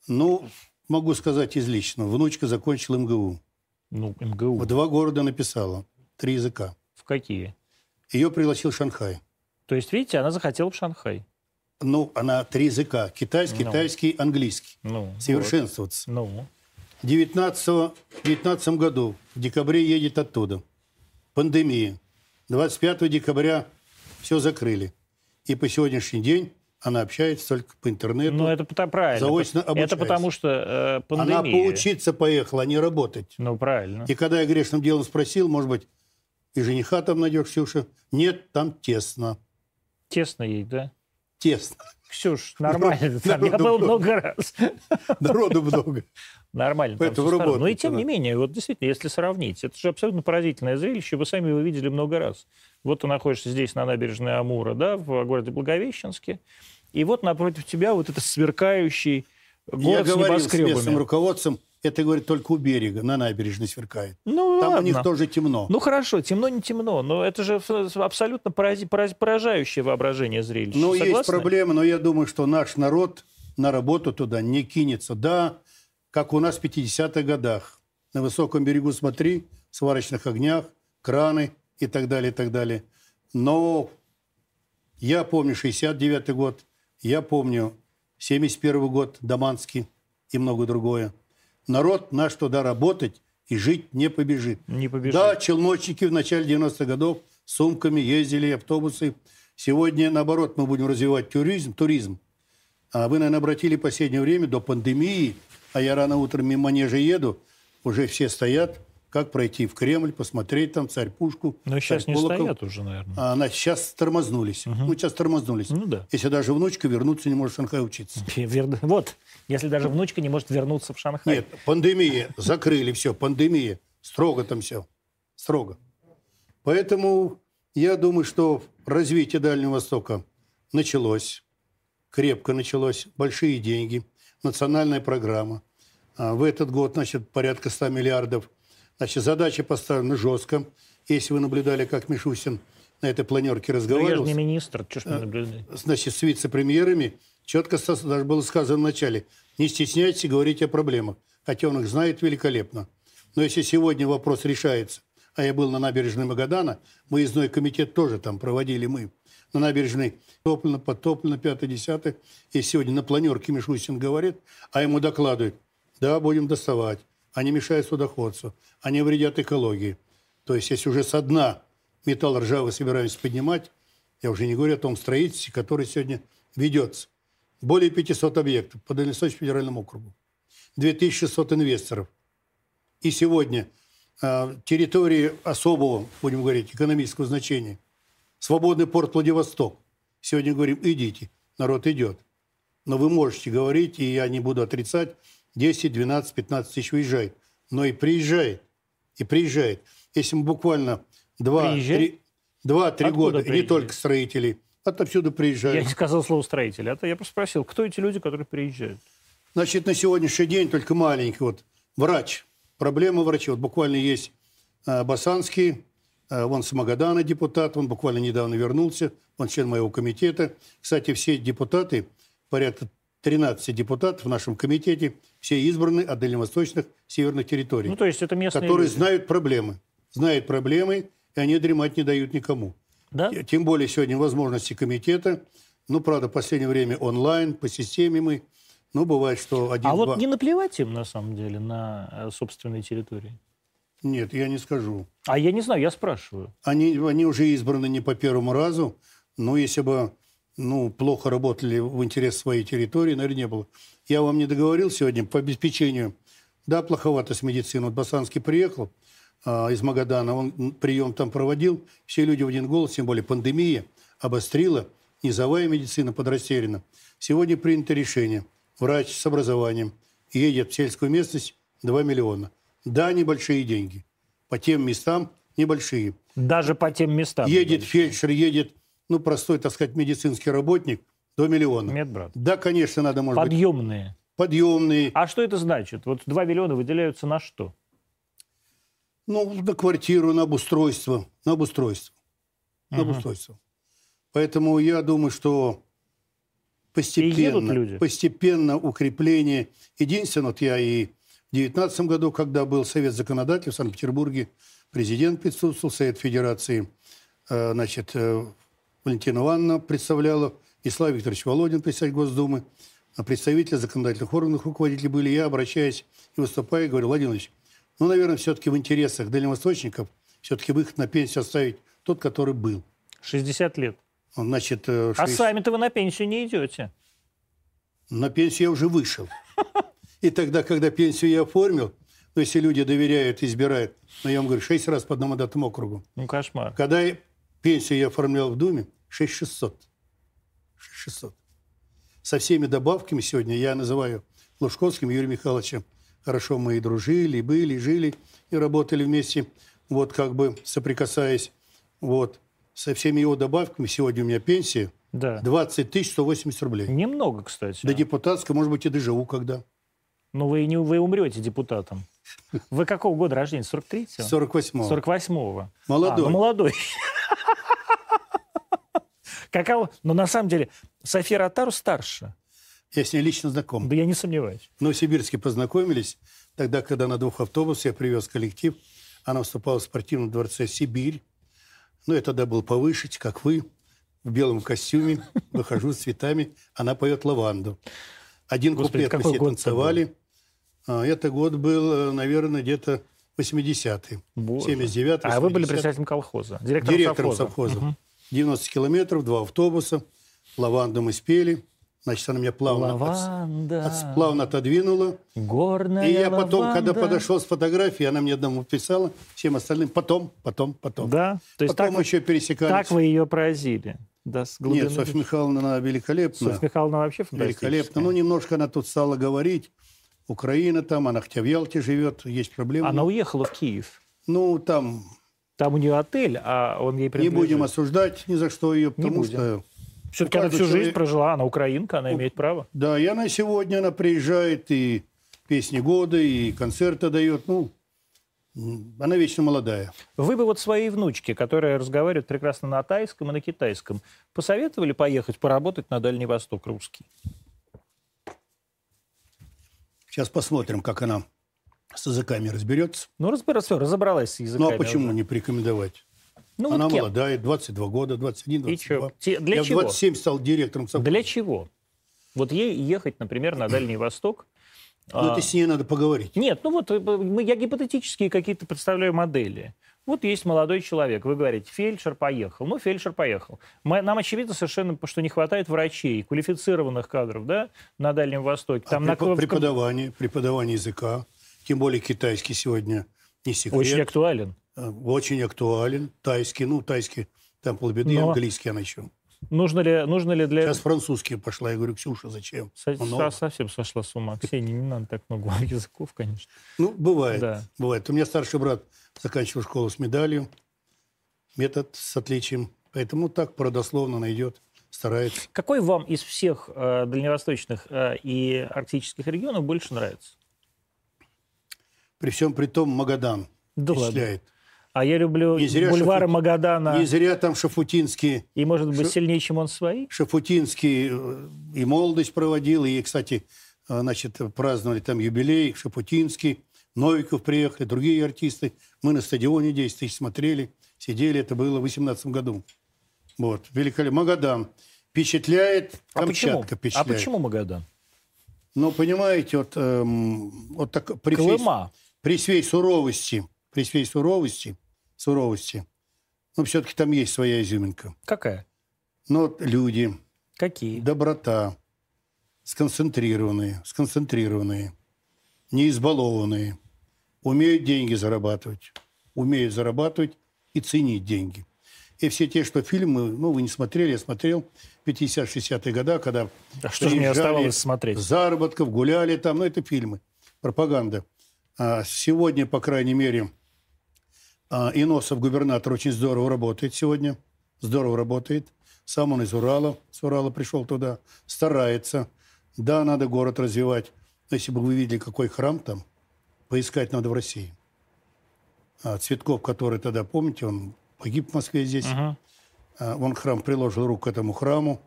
Ну, могу сказать из личного. Внучка закончила МГУ. Ну, МГУ. В два города написала. Три языка. В какие? Ее пригласил Шанхай. То есть, видите, она захотела в Шанхай. Ну, она три языка. Китайский, Ну. китайский, английский. Ну, Совершенствоваться. вот. Ну, В 19 19 году, в декабре едет оттуда. Пандемия. 25 декабря все закрыли. И по сегодняшний день она общается только по интернету. Ну, это правильно. заочно это обучаясь. потому что э, пандемия. она поучиться поехала, а не работать. Ну, правильно. И когда я грешным делом спросил, может быть, и жениха там найдешь, Ксюша? Нет, там тесно. Тесно ей, да? Тесно. Ксюш, нормально. там, Я был много. раз. Народу много. Нормально. там Поэтому. Но и работает тем не менее, вот действительно, если сравнить, это же абсолютно поразительное зрелище. Вы сами его видели много раз. Вот ты находишься здесь, на набережной Амура, да, в городе Благовещенске. И вот напротив тебя вот этот сверкающий Я город с говорил с местным руководством, это, говорит, только у берега, на набережной сверкает. Ну, Там у ладно. них тоже темно. Ну хорошо, темно не темно, но это же абсолютно порази- пораз- поражающее воображение зрелище. Ну, есть Согласны? проблема, но я думаю, что наш народ на работу туда не кинется. Да, как у нас в 50-х годах. На высоком берегу смотри, в сварочных огнях, краны и так далее, и так далее. Но я помню 69-й год, я помню 71 год, Даманский и много другое. Народ наш туда работать и жить не побежит. Не побежит. Да, челночники в начале 90-х годов с сумками ездили, автобусы. Сегодня, наоборот, мы будем развивать туризм. туризм. А вы, наверное, обратили в последнее время до пандемии, а я рано утром мимо манежа еду, уже все стоят, как пройти в Кремль, посмотреть там царь-пушку. Но сейчас не царь-колокол. стоят уже, наверное. А она сейчас тормознулись. Ну, сейчас тормознулись. Ну да. Если даже внучка вернуться не может в Шанхай учиться. Вер- Вот, если даже внучка не может вернуться в Шанхай. Нет, пандемия. Закрыли все, пандемия. Строго там все. Строго. Поэтому я думаю, что развитие Дальнего Востока началось. Крепко началось. Большие деньги. Национальная программа. А, в этот год, значит, порядка 100 миллиардов. Значит, задача поставлена жестко. Если вы наблюдали, как Мишустин на этой планерке разговаривал... Ну, я же не министр, что ж мне наблюдать? Значит, с вице-премьерами четко даже было сказано вначале, не стесняйтесь говорить о проблемах, хотя он их знает великолепно. Но если сегодня вопрос решается, а я был на набережной Магадана, выездной комитет тоже там проводили мы, на набережной топлено, подтоплено, пятое, десятое, и сегодня на планерке Мишустин говорит, а ему докладывают, да, будем доставать, они мешают судоходству, они вредят экологии. То есть, если уже со дна металл ржавый собираемся поднимать, я уже не говорю о том строительстве, которое сегодня ведется. Более 500 объектов по Дальневосточному федеральному округу. 2600 инвесторов. И сегодня э, территории особого, будем говорить, экономического значения. Свободный порт Владивосток. Сегодня говорим, идите, народ идет. Но вы можете говорить, и я не буду отрицать, 10, 12, 15 тысяч уезжает. Но и приезжает. И приезжает. Если мы буквально 2-3 года, приезжает? не только строители, отовсюду приезжают. Я не сказал слово строители, это я просто спросил, кто эти люди, которые приезжают? Значит, на сегодняшний день только маленький вот врач. Проблема врачей. Вот буквально есть э, Басанский, э, вон с Магадана депутат, он буквально недавно вернулся, он член моего комитета. Кстати, все депутаты, порядка 13 депутатов в нашем комитете, все избраны от дальневосточных северных территорий. Ну, то есть это местные Которые люди. знают проблемы. Знают проблемы, и они дремать не дают никому. Да? Тем более сегодня возможности комитета. Ну, правда, в последнее время онлайн, по системе мы. Ну, бывает, что один А вот не наплевать им, на самом деле, на э, собственной территории? Нет, я не скажу. А я не знаю, я спрашиваю. Они, они уже избраны не по первому разу, но если бы ну, плохо работали в интерес своей территории, наверное, не было. Я вам не договорил сегодня по обеспечению. Да, плоховато с медициной. Вот Басанский приехал а, из Магадана, он прием там проводил. Все люди в один голос, тем более пандемия обострила, низовая медицина подрастеряна. Сегодня принято решение. Врач с образованием едет в сельскую местность 2 миллиона. Да, небольшие деньги. По тем местам небольшие. Даже по тем местам. Едет фельдшер, едет ну, простой, так сказать, медицинский работник до миллиона. Медбрат. Да, конечно, надо, может Подъемные. быть... Подъемные. А что это значит? Вот 2 миллиона выделяются на что? Ну, на квартиру, на обустройство. На обустройство. На угу. обустройство. Поэтому я думаю, что постепенно, постепенно укрепление. Единственное, вот я и в 2019 году, когда был Совет законодателей в Санкт-Петербурге, президент присутствовал, Совет Федерации, э, значит, э, Валентина Ивановна представляла, и Слава Викторович Володин, председатель Госдумы, а представители законодательных органов, руководители были. Я, обращаясь и выступая, говорю, Владимир Владимирович, ну, наверное, все-таки в интересах дальневосточников все-таки выход на пенсию оставить тот, который был. 60 лет. Значит, 60... Э, а сами-то вы на пенсию не идете. На пенсию я уже вышел. И тогда, когда пенсию я оформил, то если люди доверяют, избирают, но я вам говорю, шесть раз по одномандатному округу. Ну, кошмар. Когда пенсию я оформлял в Думе, 6600. 6600. Со всеми добавками сегодня я называю Лужковским Юрием Михайловичем. Хорошо мы и дружили, и были, и жили, и работали вместе, вот как бы соприкасаясь. Вот. Со всеми его добавками сегодня у меня пенсия да. 20 тысяч 180 рублей. Немного, кстати. До депутатской, может быть, и доживу когда. Но вы не вы умрете депутатом. Вы какого года рождения? 43-го? 48-го. 48-го. Молодой. А, ну, молодой. Каково? Но на самом деле София Ротару старше. Я с ней лично знаком. Да я не сомневаюсь. В Новосибирске познакомились. Тогда, когда на двух автобусах я привез коллектив, она выступала в спортивном дворце «Сибирь». Ну, я тогда был повыше, как вы, в белом костюме, выхожу с цветами. Она поет «Лаванду». Один Господи, куплет мы все танцевали. А, это год был, э, наверное, где-то 80-й. 79-й. А вы были председателем колхоза? Директором, Директором совхоза. совхоза. Угу. 90 километров, два автобуса. Лаванду мы спели. Значит, она меня плавно, лаванда, от, плавно отодвинула. Горная И я потом, лаванда. когда подошел с фотографией, она мне одному писала, всем остальным потом, потом, потом. Да? То есть потом так, еще пересекались. Так вы ее поразили? Да, с Нет, Софья Михайловна, она великолепна. Софья Михайловна вообще Великолепна. Ну, немножко она тут стала говорить. Украина там, она хотя в Ялте живет, есть проблемы. Она уехала в Киев. Ну, там... Там у нее отель, а он ей принадлежит. Не будем осуждать ни за что ее, потому что... Все-таки она всю человек... жизнь прожила, она украинка, она имеет право. Да, и она сегодня, она приезжает, и песни года, и концерты дает. Ну, она вечно молодая. Вы бы вот своей внучке, которая разговаривает прекрасно на тайском и на китайском, посоветовали поехать поработать на Дальний Восток русский? Сейчас посмотрим, как она с языками разберется. Ну, разбираться, разобралась с языками. Ну, а почему уже. не порекомендовать? Ну, она вот кем? молодая, 22 года, 21, И 22. чё? Те- для Я чего? в 27 стал директором совхоза. Для чего? Вот ей ехать, например, на Дальний Восток. Ну, а, это с ней надо поговорить. Нет, ну вот э, мы, я гипотетические какие-то представляю модели. Вот есть молодой человек, вы говорите, фельдшер поехал. Ну, фельдшер поехал. Мы- нам очевидно совершенно, что не хватает врачей, квалифицированных кадров, да, на Дальнем Востоке. А Там на препо- кв- преподавание, преподавание языка, тем более китайский сегодня не секрет. Очень актуален. Э, Очень актуален. Тайский, ну, тайский, там полбеды, Но- английский она еще. Нужно ли, нужно ли для... Сейчас французский пошла. Я говорю, Ксюша, зачем? Со- Много. совсем сошла с ума. Ксения, не надо так много языков, конечно. Ну, бывает. Да. Бывает. У меня старший брат заканчивал школу с медалью. Метод с отличием. Поэтому так, продословно найдет, старается. Какой вам из всех э, дальневосточных э, и арктических регионов больше нравится? При всем при том Магадан Да ладно. впечатляет. А я люблю Не зря бульвары Шафут- Магадана. Не зря там Шафутинский, И, может быть, Ш- сильнее, чем он свои? Шафутинский э, и молодость проводил, и, кстати, э, значит, праздновали там юбилей, Шафутинский, Новиков приехали, другие артисты. Мы на стадионе 10 тысяч смотрели, сидели, это было в 18 году. Вот, великолепно. Магадан впечатляет, А почему? Камчатка А впечатляет. почему Магадан? Ну, понимаете, вот, эм, вот так, всей, Колыма. При всей суровости, при всей суровости, суровости, ну, все-таки там есть своя изюминка. Какая? Но вот люди, Какие? доброта, сконцентрированные, сконцентрированные, не избалованные, умеют деньги зарабатывать, умеют зарабатывать и ценить деньги. И все те, что фильмы, ну, вы не смотрели, я смотрел, 50-60-е годы, когда А что же мне оставалось смотреть? Заработков, гуляли там, ну, это фильмы, пропаганда. А сегодня, по крайней мере, а, Иносов, губернатор, очень здорово работает сегодня. Здорово работает. Сам он из Урала, с Урала пришел туда, старается. Да, надо город развивать. Но если бы вы видели, какой храм там, поискать надо в России. А Цветков, который тогда, помните, он погиб в Москве здесь. Мгм. А, Он храм приложил руку к этому храму.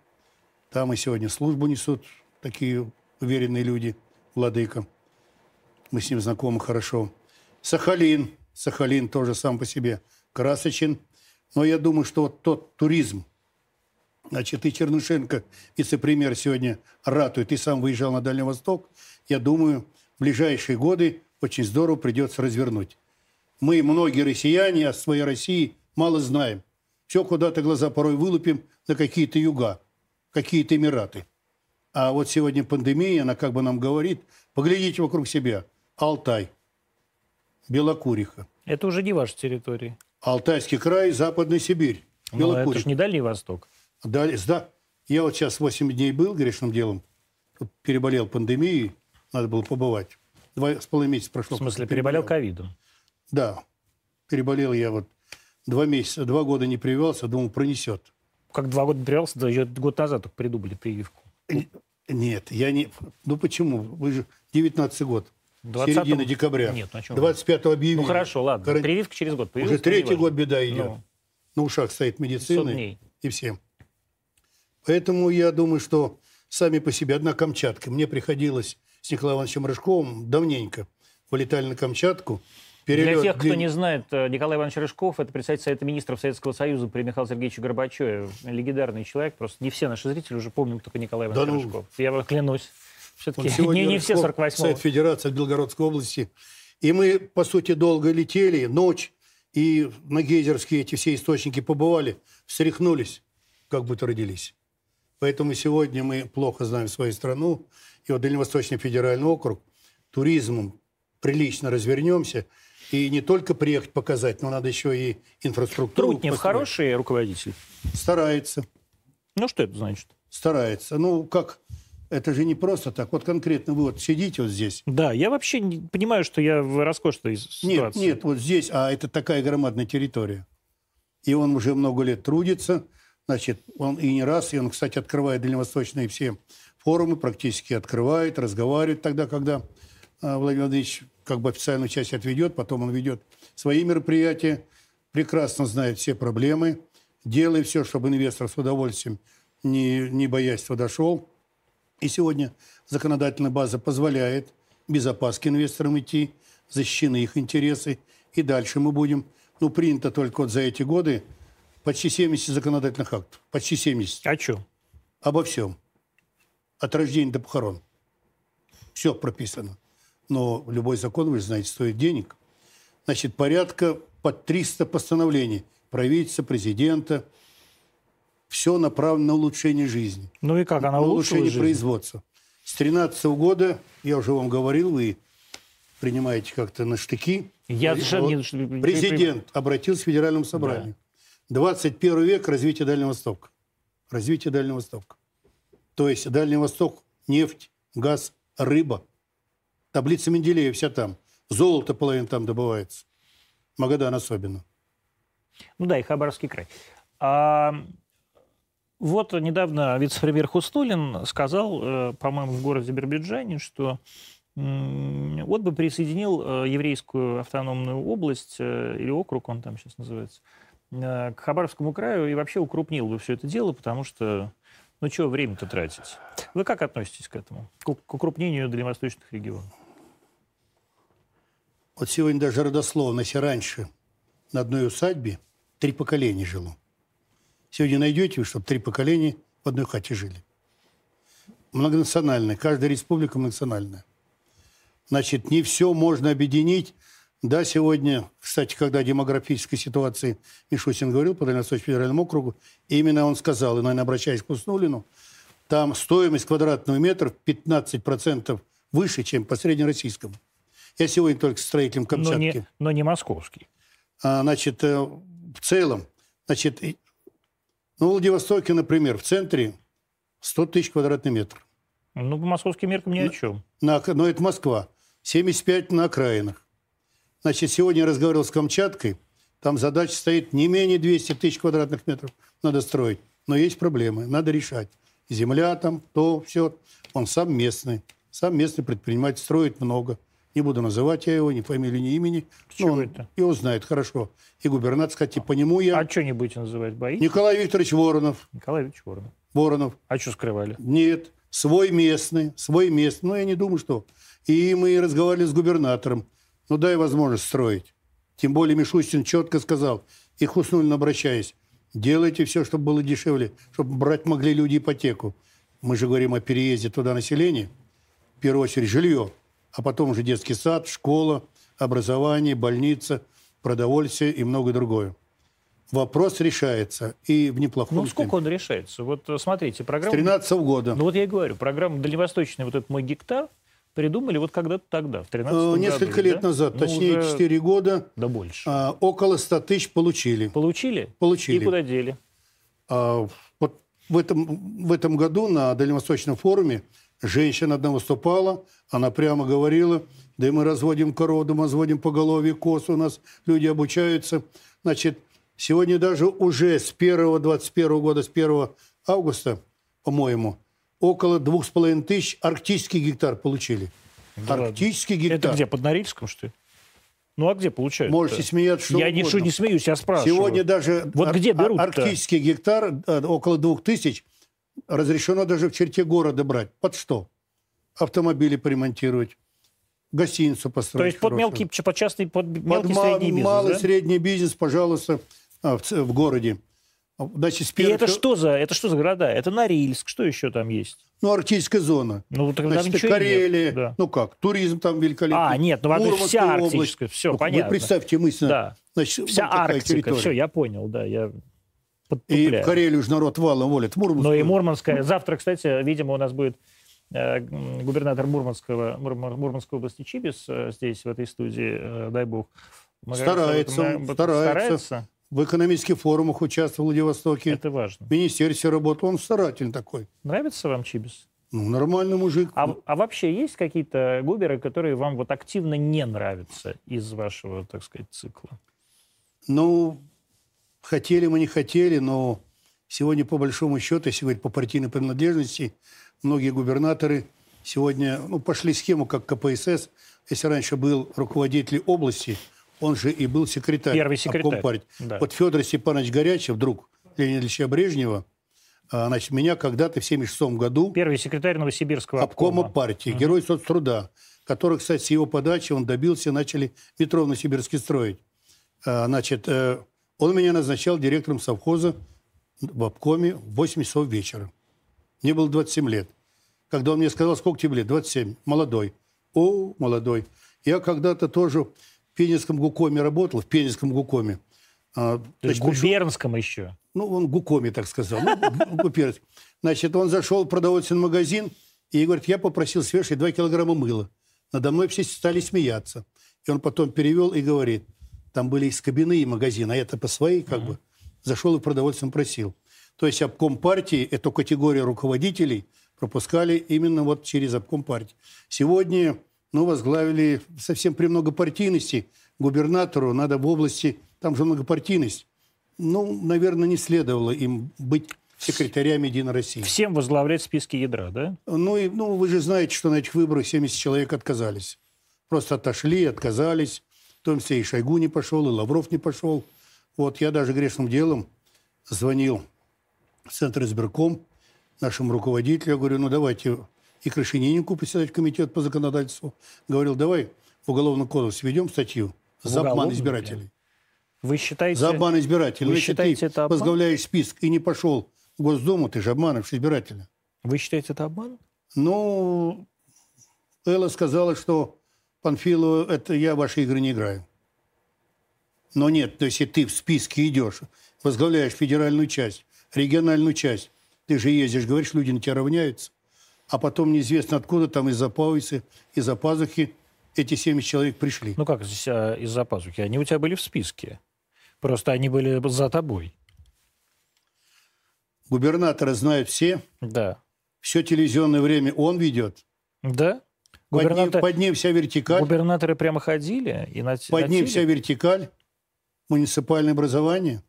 Там и сегодня службу несут такие уверенные люди, владыка. Мы с ним знакомы хорошо. Сахалин. Сахалин тоже сам по себе красочен. Но я думаю, что вот тот туризм, значит, и Чернышенко, вице-премьер, сегодня ратует, и сам выезжал на Дальний Восток. Я думаю, в ближайшие годы очень здорово придется развернуть. Мы, многие россияне, о своей России мало знаем. Все куда-то глаза порой вылупим на какие-то юга, какие-то Эмираты. А вот сегодня пандемия, она как бы нам говорит, поглядите вокруг себя. Алтай, Белокуриха, Это уже не ваша территория. Алтайский край, Западная Сибирь, Но Ну, это Белокуриха. же не Дальний Восток. Далее, да, я вот сейчас 8 дней был грешным делом, переболел пандемией, надо было побывать. Два с половиной месяца прошло. В смысле, переболел ковидом. Да, переболел я вот два месяца, два года не прививался, думал, пронесет. Как два года привелся, да, еще год назад только придумали прививку. Нет, я не... Ну почему? Вы же 19 год. 20-м? Середина декабря. Нет, ну о чем вы? 25 объявили. Ну хорошо, ладно. Каран- Прививка через год. Уже появилась, но третий год беда идет. Ну. На ушах стоит 500 медицина дней. и всем. Поэтому я думаю, что сами по себе одна Камчатка. Мне приходилось с Николаем Ивановичем Рыжковым давненько вылетали на Камчатку. Для Перелет тех, кто длин- не знает, э, Николай Иванович Рыжков – это председатель Совета министров Советского Союза при Михаиле Сергеевиче Горбачеве. Легендарный человек. Просто не все наши зрители уже помнят только Николая Да Ивановича ну. Рыжкова. Я вам клянусь. Все-таки не, не все Рыжков, 48 Совет Федерации от Белгородской области. И мы, по сути, долго летели, ночь, и на гейзерские эти все источники побывали, встряхнулись, как будто родились. Поэтому сегодня мы плохо знаем свою страну. И вот Дальневосточный федеральный округ туризмом прилично развернемся. И не только приехать показать, но надо еще и инфраструктуру Трутнев построить. хороший руководитель. Старается. Ну, что это значит? Старается. Ну, как? Это же не просто так. Вот конкретно вы вот сидите вот здесь. Да, я вообще не понимаю, что я в роскошной Нет, ситуации. нет, вот здесь, а это такая громадная территория. И он уже много лет трудится, значит, он и не раз, и он, кстати, открывает дальневосточные все форумы, практически открывает, разговаривает тогда, когда а, Владимир Владимирович как бы официальную часть отведет, потом он ведет свои мероприятия, прекрасно знает все проблемы, делает все, чтобы инвестор с удовольствием, не, не боясь, туда шел. И сегодня законодательная база позволяет без опаски инвесторам идти, защищены их интересы. И дальше мы будем, ну, принято только вот за эти годы почти 70 законодательных актов. Почти 70. О чем? Обо всем. От рождения до похорон. Все прописано. Но любой закон, вы знаете, стоит денег. Значит, порядка под 300 постановлений правительства, президента. Все направлено на улучшение жизни. Ну и как она на улучшение жизнь? производства. С 2013 года, я уже вам говорил, вы принимаете как-то на штыки. Я Вот не... Президент обратился к Федеральному собранию. 21 век развития Дальнего Востока. Развитие Дальнего Востока. То есть Дальний Восток, нефть, газ, рыба. Таблица Менделеева вся там. Золото половина там добывается. Магадан особенно. Ну да, и Хабаровский край. А, вот недавно вице-премьер Хуснулин сказал, э, по-моему, в городе Биробиджане, что вот бы присоединил э, еврейскую автономную область, э, или округ он там сейчас называется, к Хабаровскому краю и вообще укрупнил бы все это дело, потому что, ну чего время-то тратить? Вы как относитесь к этому, к укрупнению дальневосточных регионов? Вот сегодня даже родословно, если раньше на одной усадьбе три поколения жило. Сегодня найдете чтобы три поколения в одной хате жили. Многонациональная. Каждая республика многонациональная. Значит, не все можно объединить. Да, сегодня, кстати, когда о демографической ситуации Мишустин говорил по Дальневосточному федеральному округу, именно он сказал, и, наверное, обращаясь к Хуснулину, там стоимость квадратного метра в 15% выше, чем по среднероссийскому. Я сегодня только с строителем Но Камчатки. не, но не московский. А, значит, э, в целом, значит, ну, в Владивостоке, например, в центре 100 тысяч квадратных метров. Ну, по московским меркам ни о чем. На, ок- но это Москва. 75 на окраинах. Значит, сегодня я разговаривал с Камчаткой. Там задача стоит не менее 200 тысяч квадратных метров надо строить. Но есть проблемы, надо решать. Земля там, то, все. Он сам местный. Сам местный предприниматель, строит много. Не буду называть я его, ни фамилии, ни имени. Чего он это? Его знает хорошо. И губернатор, кстати, по нему я... А что не будете называть? Боитесь? Николай Викторович Воронов. Николай Викторович Воронов. Воронов. А что скрывали? Нет, свой местный, свой местный. Ну, я не думаю, что. И мы разговаривали с губернатором. Ну, дай возможность строить. Тем более Мишустин четко сказал, и Хуснулин обращаясь, делайте все, чтобы было дешевле, чтобы брать могли люди ипотеку. Мы же говорим о переезде туда населения. В первую очередь жилье, а потом уже детский сад, школа, образование, больница, продовольствие и многое другое. Вопрос решается и в неплохом Ну, темпе. сколько он решается? Вот э, смотрите, С программа... 13 года. Ну, вот я и говорю, программа «Дальневосточный» вот этот мой гектар придумали вот когда-то тогда, в 13 Э, году. Несколько лет да? назад, Ну, точнее уже 4 года, Да больше. а, около 100 тысяч получили. Получили? Получили. И куда дели? А, вот в этом, в этом году на Дальневосточном форуме женщина одна выступала, она прямо говорила, да и мы разводим корову, мы разводим поголовье коз, у нас люди обучаются. Значит, сегодня даже уже с 1 21 года, с 1 августа, по-моему, около двух с половиной тысяч арктический гектар получили. Да ладно. арктический Это гектар. где, под Норильском, что ли? Ну, а где получают? Можете смеяться, что Я угодно. ничего не смеюсь, я спрашиваю. Сегодня даже Вот ар- где берут-то? арктический гектар, э, около двух тысяч, разрешено даже в черте города брать. Под что? Автомобили поремонтировать, гостиницу построить. То есть под хорошую. мелкий, ч- под частный, под Под мелкий ма- средний бизнес, малый да? средний бизнес, пожалуйста, а, в, в городе. Значит, с И это что за, это что за города? Это Норильск, что еще там есть? Ну, арктическая зона. Ну, тогда Значит, ничего и нет. Карелия. Да. Ну как, туризм там великолепный. А, нет, ну, вообще вся область. арктическая, всё, Ну, понятно. Вы представьте мысленно. Да. Значит, Вся Арктика, территория. все, я понял, да, я И в. Карелию же народ валом волит. Мурманскую. Но и Мурманская. Завтра, кстати, видимо, у нас будет э, губернатор Мурманского, Мур- Мурманской области Чибис э, здесь, в этой студии, э, дай бог. Старается, этом, старается. старается. В экономических форумах участвовал в Владивостоке. Это важно. В министерстве работал. Он старательный такой. Нравится вам Чибис? Ну, нормальный мужик. А, а вообще есть какие-то губеры, которые вам вот активно не нравятся из вашего, так сказать, цикла? Ну, хотели мы, не хотели, но сегодня, по большому счету, если говорить по партийной принадлежности, многие губернаторы сегодня ну, пошли схему, как КПСС, если раньше был руководитель области, он же и был секретарь. Первый секретарь. партии. Да. Вот Федор Степанович Горячев, друг Леонида Ильича Брежнева, а, значит, меня когда-то в 1976 году... Первый секретарь Новосибирского обкома. обкома партии, угу. герой соцтруда, который, кстати, с его подачи он добился, начали метро в Новосибирске строить. А, значит, э, он меня назначал директором совхоза в обкоме в 8 часов вечера. Мне было 27 лет. Когда он мне сказал, сколько тебе лет? 27. Молодой. О, молодой. Я когда-то тоже в Пенинском гукоме работал, в Пенинском гукоме. А, То есть в губернском еще? Ну, он гукоме, так сказал. Ну, Значит, он зашел в продовольственный магазин и говорит, я попросил свежие 2 килограмма мыла. Надо мной все стали смеяться. И он потом перевел и говорит, там были и магазин, а это по своей как бы. Зашел и продовольствием просил. То есть обком партии, эту категорию руководителей пропускали именно вот через обком партии. Сегодня, ну, возглавили совсем при многопартийности губернатору, надо в области, там же многопартийность. Ну, наверное, не следовало им быть секретарями Единой России. Всем возглавлять списки ядра, да? Ну, и, ну, вы же знаете, что на этих выборах 70 человек отказались. Просто отошли, отказались. В том числе и Шойгу не пошел, и Лавров не пошел. Вот я даже грешным делом звонил в Центр избирком нашему руководителю. Я говорю, ну давайте и Крашениннику председатель комитет по законодательству. Говорил, давай в уголовный кодекс введем статью за обман избирателей. Вы считаете... За обман избирателей. Вы Если считаете, ты это обман? возглавляешь список и не пошел в Госдуму, ты же обманываешь избирателя. Вы считаете, это обман? Ну, Элла сказала, что Панфилова, это я в ваши игры не играю. Но нет, то есть ты в списке идешь, возглавляешь федеральную часть, региональную часть, ты же ездишь, говоришь, люди на тебя равняются, а потом неизвестно откуда там из-за пауицы, из-за пазухи эти 70 человек пришли. Ну как здесь а, из-за пазухи? Они у тебя были в списке. Просто они были за тобой. Губернаторы знают все. Да. Все телевизионное время он ведет. Да. Губернатор... Под, ним, под ним вся вертикаль. Губернаторы прямо ходили и на Под ним вся вертикаль. Муниципальное образование.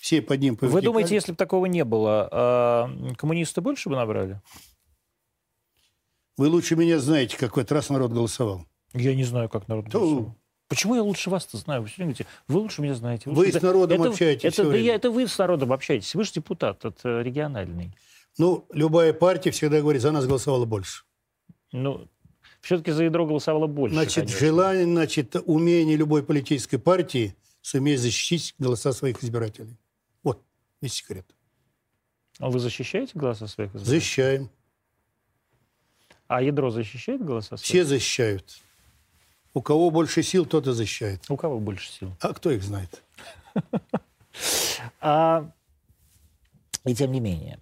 Все под ним по Вы думаете, если бы такого не было, а, коммунисты больше бы набрали? Вы лучше меня знаете, как в этот раз народ голосовал. Я не знаю, как народ голосовал. Почему я лучше вас-то знаю? Вы все говорите, вы лучше меня знаете. Вы, вы с народом это, общаетесь это, да я, это вы с народом общаетесь. Вы же депутат, это региональный. Ну, любая партия всегда говорит, за нас голосовало больше. Ну, все-таки за ядро голосовало больше, Значит, конечно. желание, значит, умение любой политической партии суметь защитить голоса своих избирателей. Вот весь секрет. А вы защищаете голоса своих избирателей? Защищаем. А ядро защищает голоса? Все защищают. У кого больше сил, тот и защищает. У кого больше сил? А кто их знает? А, и тем не менее.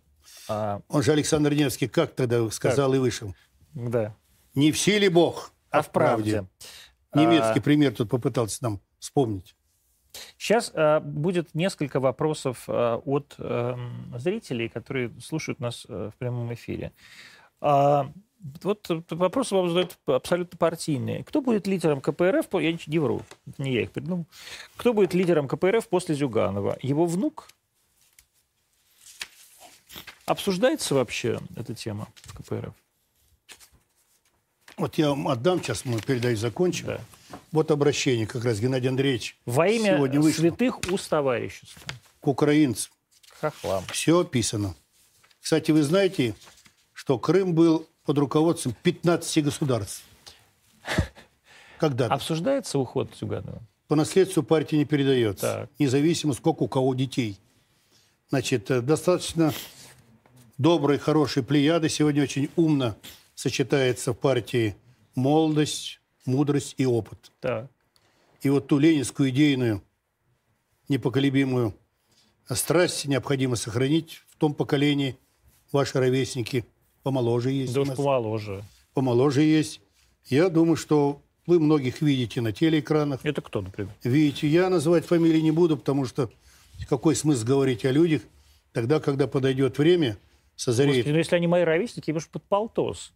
А Он же Александр Невский как тогда сказал и вышел? Да. Не в силе Бог, а, в правде. Немецкий пример тут попытался нам вспомнить. Сейчас э, будет несколько вопросов э, от э, зрителей, которые слушают нас э, в прямом эфире. А, вот вопрос вам задают абсолютно партийные. Кто будет лидером КПРФ? Я не вру, это не я их придумал. Кто будет лидером КПРФ после Зюганова? Его внук? Обсуждается вообще эта тема в КПРФ? Вот я вам отдам, сейчас мы передачу закончим. Да. Вот обращение как раз Геннадий Андреевич Во имя сегодня вышло. святых уст товарищества. К украинцам. Хохлам. Все описано. Кстати, вы знаете, что Крым был под руководством 15 государств. Когда? -то. Обсуждается уход Зюганова? По наследству партии не передается. Так. Независимо, сколько у кого детей. Значит, э, достаточно доброй, хорошей плеяды. Сегодня очень умно сочетается в партии молодость, мудрость и опыт. Так. И вот ту ленинскую идейную, непоколебимую страсть необходимо сохранить в том поколении, ваши ровесники – помоложе есть. Да уж помоложе. Помоложе есть. Я думаю, что вы многих видите на телеэкранах. Это кто, например? Видите. Я называть фамилии не буду, потому что какой смысл говорить о людях тогда, когда подойдет время, созреет. Господи, ну если они мои ровесники, вы же под полтос.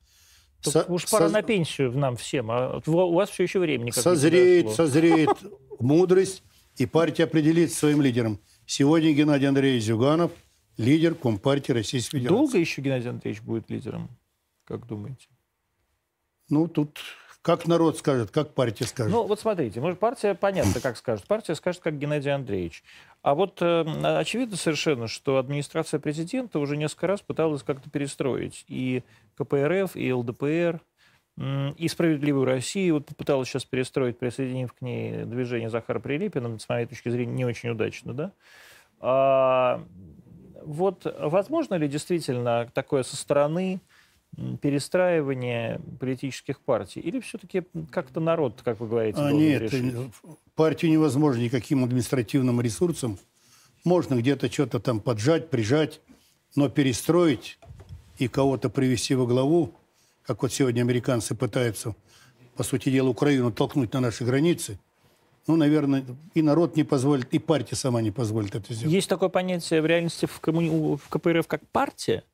Со... Уж пора Соз... на пенсию нам всем, а у вас все еще времени. Созреет, созреет мудрость, и партия определит своим лидером. Сегодня Геннадий Андреевич Зюганов – лидер Компартии Российской Федерации. Долго еще Геннадий Андреевич будет лидером, как думаете? Ну, тут Как народ скажет, как партия скажет. Ну, вот смотрите, может, партия, понятно, как скажет. Партия скажет, как Геннадий Андреевич. А вот э, очевидно совершенно, что администрация президента уже несколько раз пыталась как-то перестроить и КПРФ, и ЛДПР, и «Справедливую Россию». Вот попыталась сейчас перестроить, присоединив к ней движение Захара Прилепина, с моей точки зрения, не очень удачно, да? А, вот возможно ли действительно такое со стороны перестраивание политических партий? Или все-таки как-то народ, как вы говорите, а, Нет, решить? партию невозможно никаким административным ресурсом. Можно где-то что-то там поджать, прижать, но перестроить и кого-то привести во главу, как вот сегодня американцы пытаются, по сути дела, Украину толкнуть на наши границы, ну, наверное, и народ не позволит, и партия сама не позволит это сделать. Есть такое понятие в реальности в, коммуни... в КПРФ как партия?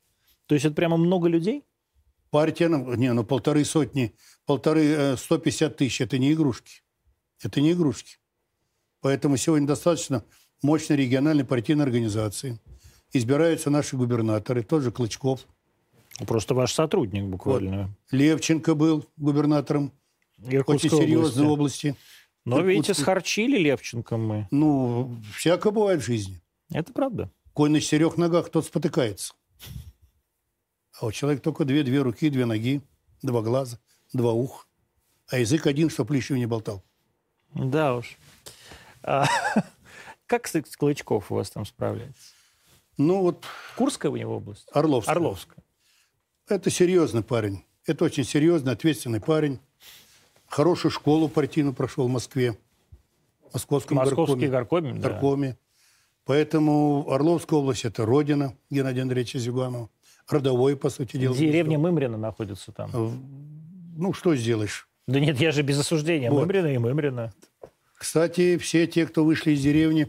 То есть это прямо много людей? Партия, ну, не, ну полторы сотни, полторы, 150 э, тысяч, это не игрушки. Это не игрушки. Поэтому сегодня достаточно мощной региональной партийной организации. Избираются наши губернаторы, тот же Клычков. Просто ваш сотрудник буквально. Вот. Левченко был губернатором Иркутской очень серьезной области. области. Но, Иркутской. видите, схарчили Левченко мы. Ну, всякое бывает в жизни. Это правда. Конь на четырех ногах, тот спотыкается. А у человека только две, две руки, две ноги, два глаза, два уха. А язык один, чтоб лишнего не болтал. Да уж. А, как Клычков у вас там справляется? Ну вот... Курская у него область? Орловская. Орловская. Это серьезный парень. Это очень серьезный, ответственный парень. Хорошую школу партийную прошел в Москве. В Московском Московский горкоме. горкоме, горкоме. Да. Поэтому Орловская область – это родина Геннадия Андреевича Зюганова родовой, по сути дела. Деревня Мымрина находится там. Ну, что сделаешь? Да нет, я же без осуждения. Вот. Мымрина и Мымрина. Кстати, все те, кто вышли из деревни,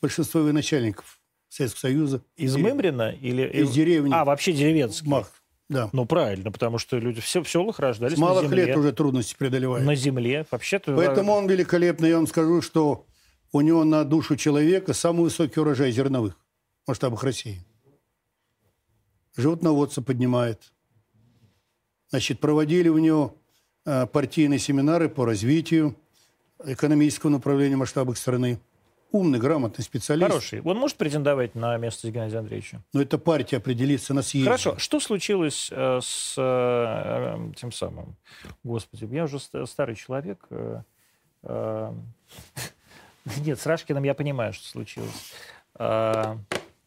большинство военачальников Советского Союза. Из дерев... Мымрина или... Из деревни. А, вообще деревенские. Мах. Да. Ну, правильно, потому что люди все в селах рождались С малых на земле. лет уже трудности преодолевают. На земле. Вообще-то... Поэтому он великолепный. Я вам скажу, что у него на душу человека самый высокий урожай зерновых в масштабах России животноводца поднимает. Значит, проводили у него э, партийные семинары по развитию экономического направления в масштабах страны. Умный, грамотный специалист. Хороший. Он может претендовать на место Геннадия Андреевича? Но это партия определится на съезде. Хорошо. Что случилось э, с э, тем самым? Господи, я уже старый человек. Э, э, нет, с Рашкиным я понимаю, что случилось.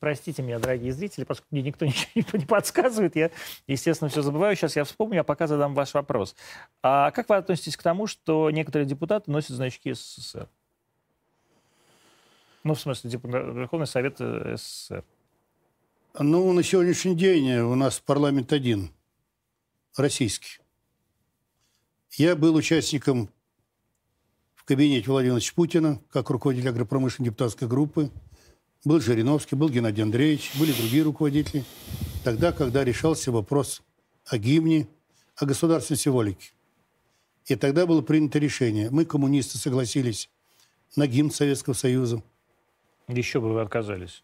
Э, Простите меня, дорогие зрители, поскольку мне никто ничего не подсказывает, я, естественно, все забываю. Сейчас я вспомню, а пока задам ваш вопрос. А как вы относитесь к тому, что некоторые депутаты носят значки СССР? Ну, в смысле, Верховный Совет э, СССР. Ну, на сегодняшний день у нас парламент один, российский. Я был участником в кабинете Владимира Владимировича Путина, как руководитель агропромышленной депутатской группы. Был Жириновский, был Геннадий Андреевич, были другие руководители. Тогда, когда решался вопрос о гимне, о государственной символике. И тогда было принято решение. Мы, коммунисты, согласились на гимн Советского Союза. Еще бы вы отказались.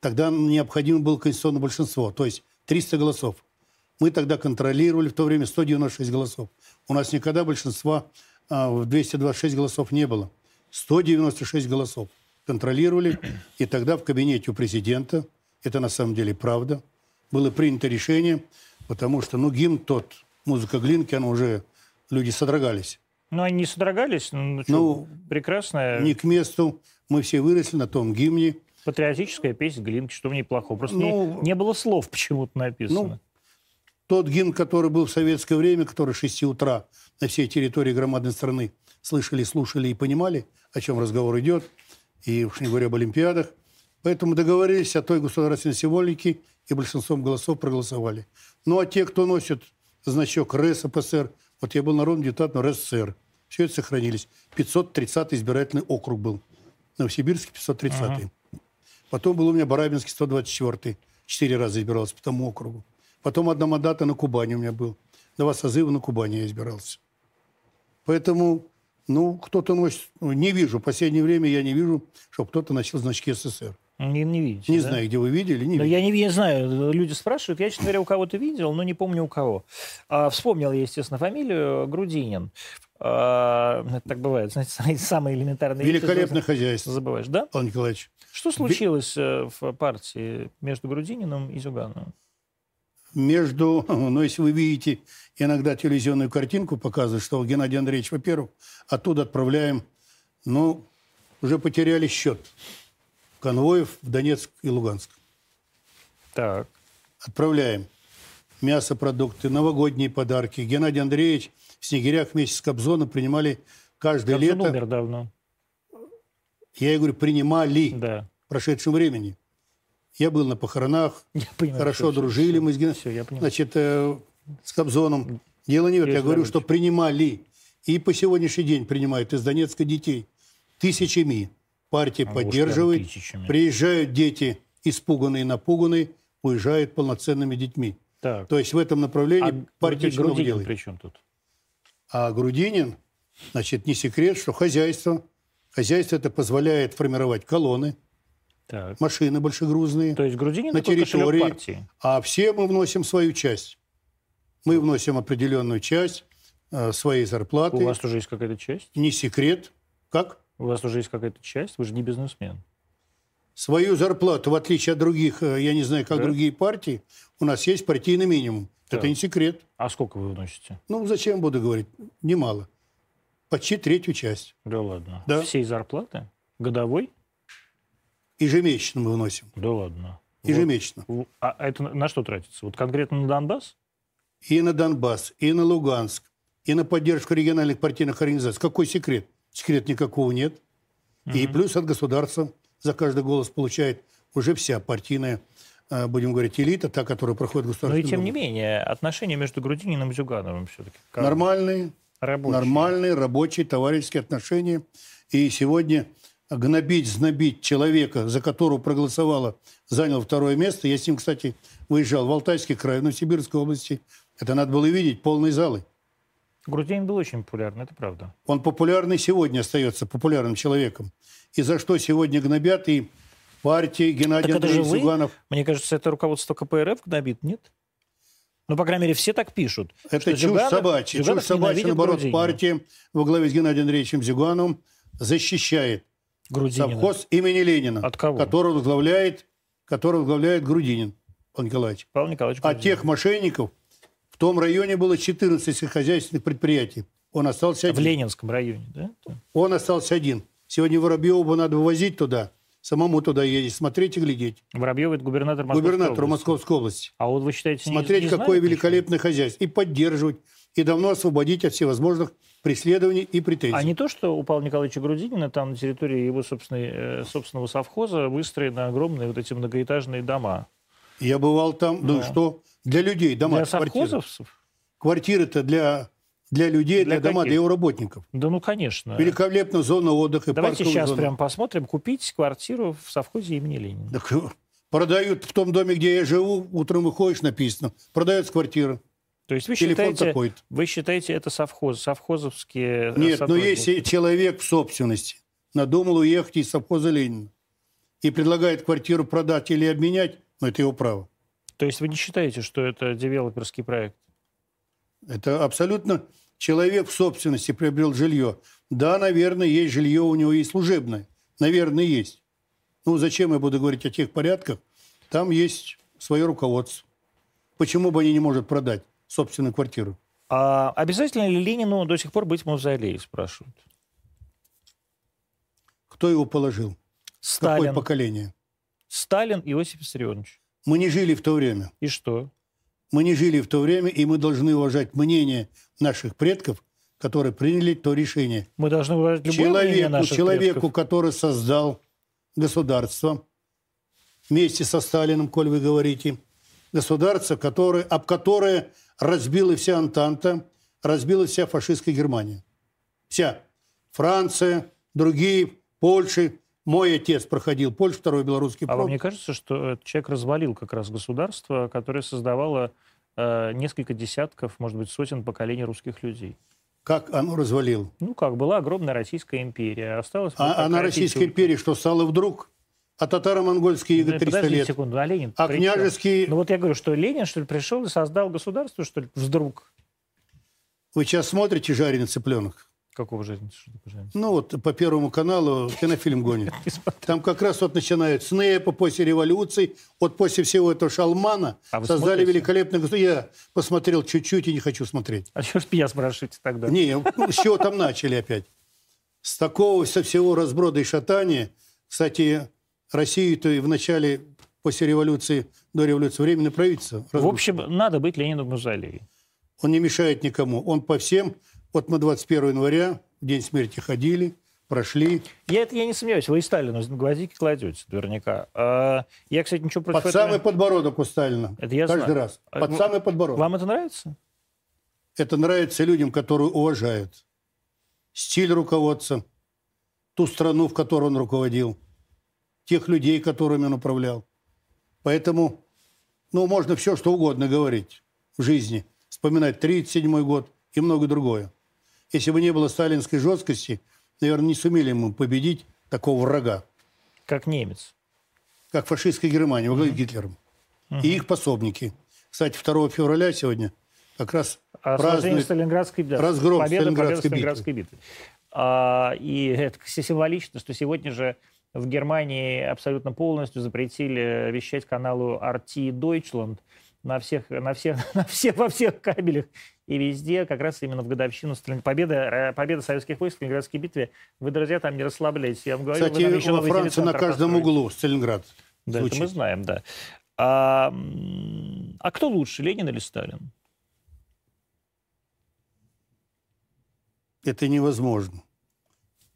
Тогда необходимо было конституционное большинство, то есть 300 голосов. Мы тогда контролировали в то время 196 голосов. У нас никогда большинства а, в 226 голосов не было. 196 голосов контролировали. И тогда в кабинете у президента, это на самом деле правда, было принято решение, потому что, ну, гимн тот, музыка Глинки, она уже, люди содрогались. Ну, они не содрогались, ну, что, ну прекрасная... Не к месту, мы все выросли на том гимне. Патриотическая песня Глинки, что в ней плохого? Просто ну, не, не было слов почему-то написано. Ну, тот гимн, который был в советское время, который с 6 утра на всей территории громадной страны слышали, слушали и понимали, о чем разговор идет – и уж не говоря об Олимпиадах. Поэтому договорились о той государственной символике, и большинством голосов проголосовали. Ну, а те, кто носит значок РСФСР, вот я был народным депутатом РСФСР, все это сохранились. 530 избирательный округ был. Новосибирский 530 ага. Потом был у меня Барабинский 124 Четыре раза избирался по тому округу. Потом одна мандата на Кубани у меня был. Два созыва на Кубани я избирался. Поэтому ну, кто-то носит... Ну, не вижу. В последнее время я не вижу, чтобы кто-то носил значки СССР. Не, не видите, Не да? знаю, где вы видели, не Но видели. я не, не знаю, люди спрашивают. Я, честно говоря, у кого-то видел, но не помню у кого. А, вспомнил я, естественно, фамилию Грудинин. А, это так бывает, знаете, самые- элементарные вещи Великолепное хозяйство, забываешь, да? Павел Николаевич. Что случилось э, в партии между Грудининым и Зюгановым? Между, ну, если вы видите иногда телевизионную картинку, показывают, что Геннадий Андреевич, во-первых, оттуда отправляем, ну, уже потеряли счет конвоев в Донецк и Луганск. Так. Отправляем мясопродукты, новогодние подарки. Геннадий Андреевич в Снегирях вместе с Кобзоном принимали каждое Кобзон лето. умер давно. Я и говорю, принимали Да. в прошедшем времени. Я был на похоронах, Я понимаю. хорошо всё, дружили всё, мы с, Ген- всё, я понимаю. значит, э, с Кобзоном. Дело не в этом. Я говорю, что принимали. И по сегодняшний день принимают из Донецка детей. Тысячами. Партия А, поддерживает. тысячами. Приезжают дети, испуганные, напуганные, уезжают полноценными детьми. Так. То есть в этом направлении А партия Груди- Грудинин делает. при чем тут? А Грудинин, значит, не секрет, что хозяйство, хозяйство это позволяет формировать колонны, Так. машины большегрузные. То есть Грудинин на территории. партии. А все мы вносим свою часть. Мы вносим определенную часть э, своей зарплаты. У вас тоже есть какая-то часть? Не секрет. Как? У вас уже есть какая-то часть? Вы же не бизнесмен. Свою зарплату, в отличие от других, э, я не знаю, как Да. другие партии, у нас есть партийный минимум. Так. Это не секрет. А сколько вы вносите? Ну, зачем буду говорить? Немало. Почти третью часть. Да ладно. Да. Всей зарплаты? Годовой? Ежемесячно мы вносим. Да ладно. Ежемесячно. Вот. А это на- что тратится? Вот конкретно на Донбасс? И на Донбасс, и на Луганск, и на поддержку региональных партийных организаций. Какой секрет? Секрет никакого нет. И плюс от государства за каждый голос получает уже вся партийная, э, будем говорить, элита, та, которая проходит Но государственный и тем не менее, отношения между Грудининым и Зюгановым все-таки. Нормальные, Рабочие. нормальные рабочие товарищеские отношения. И сегодня гнобить, знобить человека, за которого проголосовало, занял второе место. Я с ним, кстати, выезжал в Алтайский край, в Новосибирской области. Это надо было видеть, полные залы. Грудинин был очень популярный, это правда. Он популярный сегодня остается популярным человеком. И за что сегодня гнобят и партии Геннадий Так Андреевич? Зюганов. Мне кажется, это руководство КПРФ гнобит, нет? Ну, по крайней мере, все так пишут. Это чушь Зюганов- собачья. Зюганов Чушь собачья, наоборот, Грудинина. партия во главе с Геннадием Андреевичем Зюгановым защищает Грудинина. совхоз имени Ленина, От кого? который возглавляет, который возглавляет Грудинин Павел Николаевич. Павел Николаевич А Грудинин. тех мошенников в том районе было 14 сельскохозяйственных предприятий. Он остался В один. Ленинском районе, да? Он остался один. Сегодня Воробьева надо вывозить туда, самому туда ездить, смотреть и глядеть. Воробьев это губернатор Московской Губернатору области. Московской области. А вот вы считаете, не- Смотреть, не какое знают великолепное хозяйство. И поддерживать. И давно освободить от всевозможных преследований и претензий. А не то, что у Павла Николаевича Грудинина там на территории его собственной, э, собственного совхоза выстроены огромные вот эти многоэтажные дома. Я бывал там. Ну Да. что? Для людей дома. Для совхозовцев? Квартиры-то для, для людей, Для для, дома, каких? для его работников. Да ну, конечно. Великолепная зона отдыха. Давайте сейчас зона. прям посмотрим. Купить квартиру в совхозе имени Ленина. Так, э, продают в том доме, где я живу, утром выходишь, написано. Продается квартира. То есть вы Телефон считаете, вы считаете это совхоз, совхозовские э, Нет, но сотрудники? если человек в собственности надумал уехать из совхоза Ленина и предлагает квартиру продать или обменять, ну, это его право. То есть вы не считаете, что это девелоперский проект? Это абсолютно человек в собственности приобрел жилье. Да, наверное, есть жилье у него и служебное. Наверное, есть. Ну, зачем я буду говорить о тех порядках? Там есть свое руководство. Почему бы они не могут продать собственную квартиру? А обязательно ли Ленину до сих пор быть в мавзолее, спрашивают? Кто его положил? Какое Сталин. поколение? Сталин Иосиф Виссарионович. Мы не жили в то время. И что? Мы не жили в то время, и мы должны уважать мнение наших предков, которые приняли то решение. Мы должны уважать любое мнение человеку, наших человеку, предков. который создал государство вместе со Сталиным, коль вы говорите, государство, которое, об которое разбила вся Антанта, разбила вся фашистская Германия. Вся. Франция, другие, Польша. Мой отец проходил Польшу, второй белорусский А вам фронт. не кажется, что человек развалил как раз государство, которое создавало э, несколько десятков, может быть, сотен поколений русских людей? Как оно развалил? Ну как, была огромная Российская империя, осталось... вот А, так а на красить Российской только. империи что стало вдруг? А татаро-монгольские Ну, 300 подождите лет. секунду, а Ленин А княжеские... Ну вот я говорю, что Ленин, что ли, пришел и создал государство, что ли, вдруг? Вы сейчас смотрите «Жареный цыпленок»? Какого жизни? Жизнь? Ну вот по Первому каналу кинофильм гонит. Там как раз вот начинают с НЭПа, после революции, вот после всего этого шалмана А создали смотрите? великолепное государство. Я посмотрел чуть-чуть и не хочу смотреть. А что ж меня спрашиваете тогда? Не, ну, с чего там начали опять? С такого, со всего разброда и шатания, кстати, Россию-то и в начале, после революции, до революции, временное правительство. В общем, надо быть Ленину в мавзолее. Он не мешает никому. Он по всем, вот мы 21 января, день смерти ходили, прошли. Я, это, я не сомневаюсь, вы и Сталину гвоздики кладете наверняка. А, я, кстати, ничего против Под этого- самый подбородок у Сталина. Это я Каждый знаю. раз. А, Под ну, самый подбородок. Вам это нравится? Это нравится людям, которые уважают стиль руководца, ту страну, в которой он руководил, тех людей, которыми он управлял. Поэтому, ну, можно все, что угодно говорить в жизни. Вспоминать 37 год и многое другое. Если бы не было сталинской жесткости, наверное, не сумели мы победить такого врага, Как немец. как фашистская Германия во главе с Гитлером. И их пособники. Кстати, 2 февраля сегодня как раз А празднуют Сталинградской да, разгром победа, победа Сталинградской Сталинградской битвы. А, и это символично, что сегодня же в Германии абсолютно полностью запретили вещать каналу RT Deutschland на всех, на всех, на всех, во всех кабелях и везде, как раз именно в годовщину Сталин- победы, э, победы советских войск в Сталинградской битве. Вы, друзья, там не расслабляйтесь. Я вам говорю, вы Кстати, нам еще во Франции на каждом углу Сталинград. Да, это мы знаем, да. А, а кто лучше, Ленин или Сталин? Это невозможно.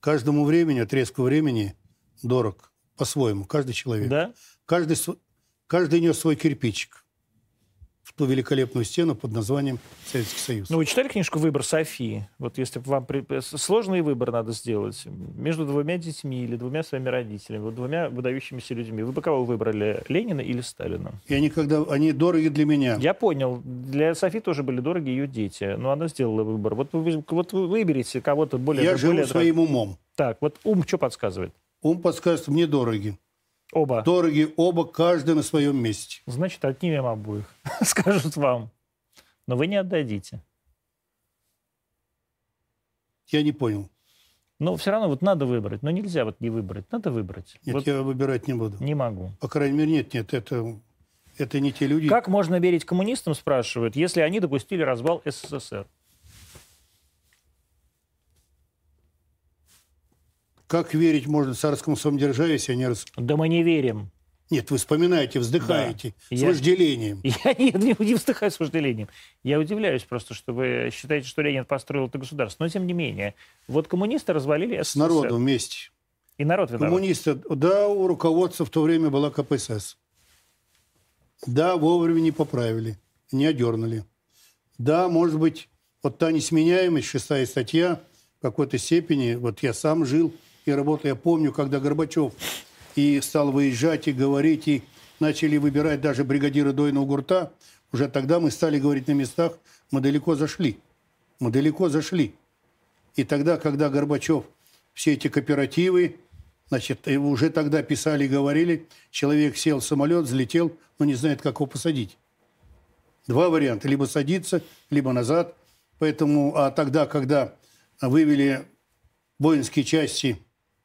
Каждому времени, отрезку времени дорог по-своему, каждый человек. Да? Каждый, каждый нес свой кирпичик в ту великолепную стену под названием Советский Союз. Ну, вы читали книжку «Выбор Софии»? Вот если вам... при- э, Сложный выбор надо сделать между двумя детьми или двумя своими родителями, вот двумя выдающимися людьми. Вы бы кого выбрали, Ленина или Сталина? Я никогда... Они дороги для меня. Я понял. Для Софии тоже были дороги ее дети, но она сделала выбор. Вот вы, вот вы выберите кого-то более... Я живу более своим умом. Так, вот ум что подсказывает? Ум подсказывает мне дороги. Оба. Дороги оба, каждый на своем месте. Значит, отнимем обоих, скажут вам. Но вы не отдадите. Я не понял. Но все равно вот надо выбрать. Но нельзя вот не выбрать. Надо выбрать. Нет, Вот я выбирать не буду. не могу. По крайней мере, нет, нет, это, это не те люди. Как можно верить коммунистам, спрашивают, если они допустили развал СССР? Как верить можно царскому самодержавию, если они... рас- Да мы не верим. Нет, вы вспоминаете, вздыхаете Да. с Я- вожделением. Я не, не, не вздыхаю с вожделением. Я удивляюсь просто, что вы считаете, что Ленин построил это государство. Но тем не менее. Вот коммунисты развалили СССР. С народом вместе. И народ виноват. Коммунисты, да, у руководства в то время была КПСС. Да, вовремя не поправили, не одернули. Да, может быть, вот та несменяемость, шестая статья, в какой-то степени, вот я сам жил и работал, я помню, когда Горбачев и стал выезжать и говорить, и начали выбирать даже бригадира Дойного гурта, уже тогда мы стали говорить на местах, мы далеко зашли. Мы далеко зашли. И тогда, когда Горбачев все эти кооперативы, значит, уже тогда писали и говорили, человек сел в самолет, взлетел, но не знает, как его посадить. Два варианта. Либо садиться, либо назад. Поэтому, а тогда, когда вывели воинские части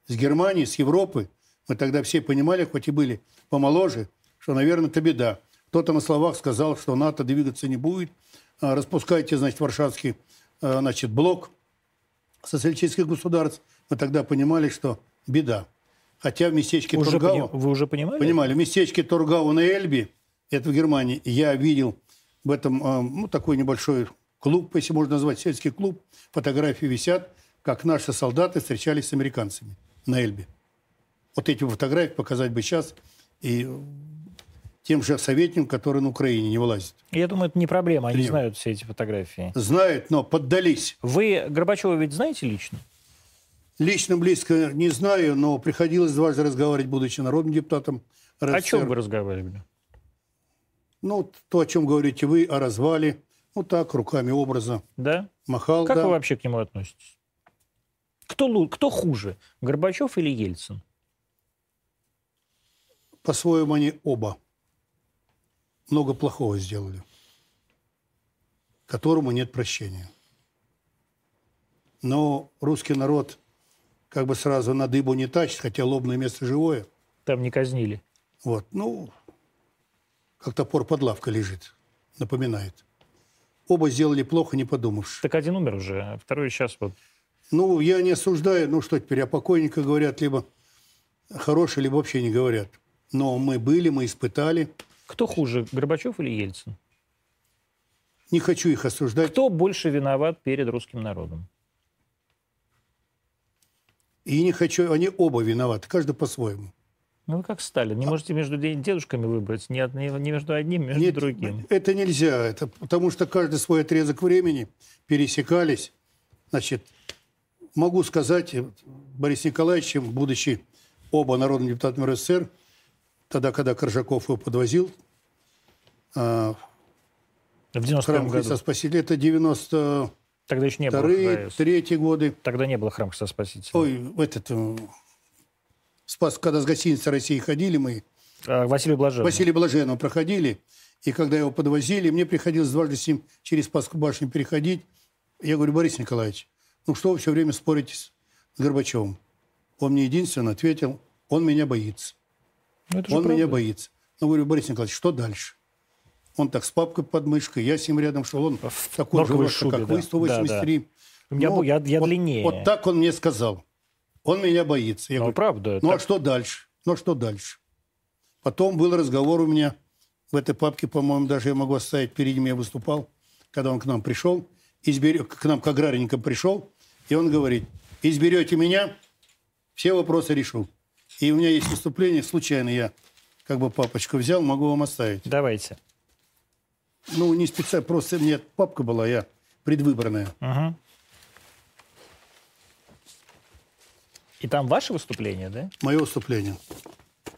с Германии, с Европы, мы тогда все понимали, хоть и были помоложе, что, наверное, это беда. Кто-то на словах сказал, что НАТО двигаться не будет. А, Распускайте, значит, Варшавский а, значит, блок социалистических государств. Мы тогда понимали, что беда. Хотя в местечке Уже Тургау... пони- Вы уже понимали? Понимали, в местечке Тургау на Эльбе, это в Германии, я видел в этом, э, ну, такой небольшой клуб, если можно назвать сельский клуб, фотографии висят, как наши солдаты встречались с американцами на Эльбе. Вот эти фотографии показать бы сейчас и тем же советникам, которые на Украине не вылазят. Я думаю, это не проблема. Они Тренер. знают все эти фотографии. Знают, но поддались. Вы Горбачева ведь знаете лично? Лично близко не знаю, но приходилось дважды разговаривать, будучи народным депутатом РСФСР. О чем вы разговаривали? Ну, то, о чем говорите вы, о развале. Ну, так, руками образа. Да? Махал, Как да. вы вообще к нему относитесь? Кто, кто хуже, Горбачев или Ельцин? по-своему они оба много плохого сделали, которому нет прощения. Но русский народ как бы сразу на дыбу не тащит, хотя лобное место живое. Там не казнили. Вот, ну, как топор под лавкой лежит, напоминает. Оба сделали плохо, не подумавши. Так один умер уже, а второй сейчас вот. Ну, я не осуждаю, ну что теперь, о покойниках говорят либо хорошие, либо вообще не говорят. Но мы были, мы испытали. Кто хуже, Горбачев или Ельцин? Не хочу их осуждать. Кто больше виноват перед русским народом? И не хочу, они оба виноваты, каждый по-своему. Ну, вы как Сталин. Не можете между дедушками выбрать, не, не между одним, между Нет, другим. Это нельзя, это потому что каждый свой отрезок времени пересекались. Значит, могу сказать, Борис Николаевич, будучи оба народным депутатами РСФСР, тогда, когда Коржаков его подвозил, а, в 91 храм году. Христа Спасителя, это 90 Тогда еще не было вторые, ХС. третьи годы. Тогда не было храма Христа Спасителя. Ой, в этот, э, спас, когда с гостиницы России ходили мы, А, Василий Блаженный. Василий Блаженного проходили, и когда его подвозили, мне приходилось дважды с ним через Спасскую башню переходить. Я говорю, Борис Николаевич, ну что вы все время спорите с Горбачевым? Он мне единственно ответил, он меня боится. Ну, Он меня боится. Ну, говорю, Борис Николаевич, что дальше? Он так с папкой под мышкой, я с ним рядом шел, он В такой же рост, как да. вы, 183. У меня был- я- я вот, длиннее. Вот так он мне сказал. Он меня боится. Я Ну, говорю, правда. ну, а так- что дальше? Ну, а что дальше? Потом был разговор у меня в этой папке, по-моему, даже я могу оставить, перед ним я выступал, когда он к нам пришел, избере- к нам к аграрникам пришел, и он говорит, изберете меня, все вопросы решу. И у меня есть выступление, случайно я как бы папочку взял, могу вам оставить. Давайте. Ну, не специально, просто мне папка была, я предвыборная. Мгм. И там ваше выступление, да? Мое выступление.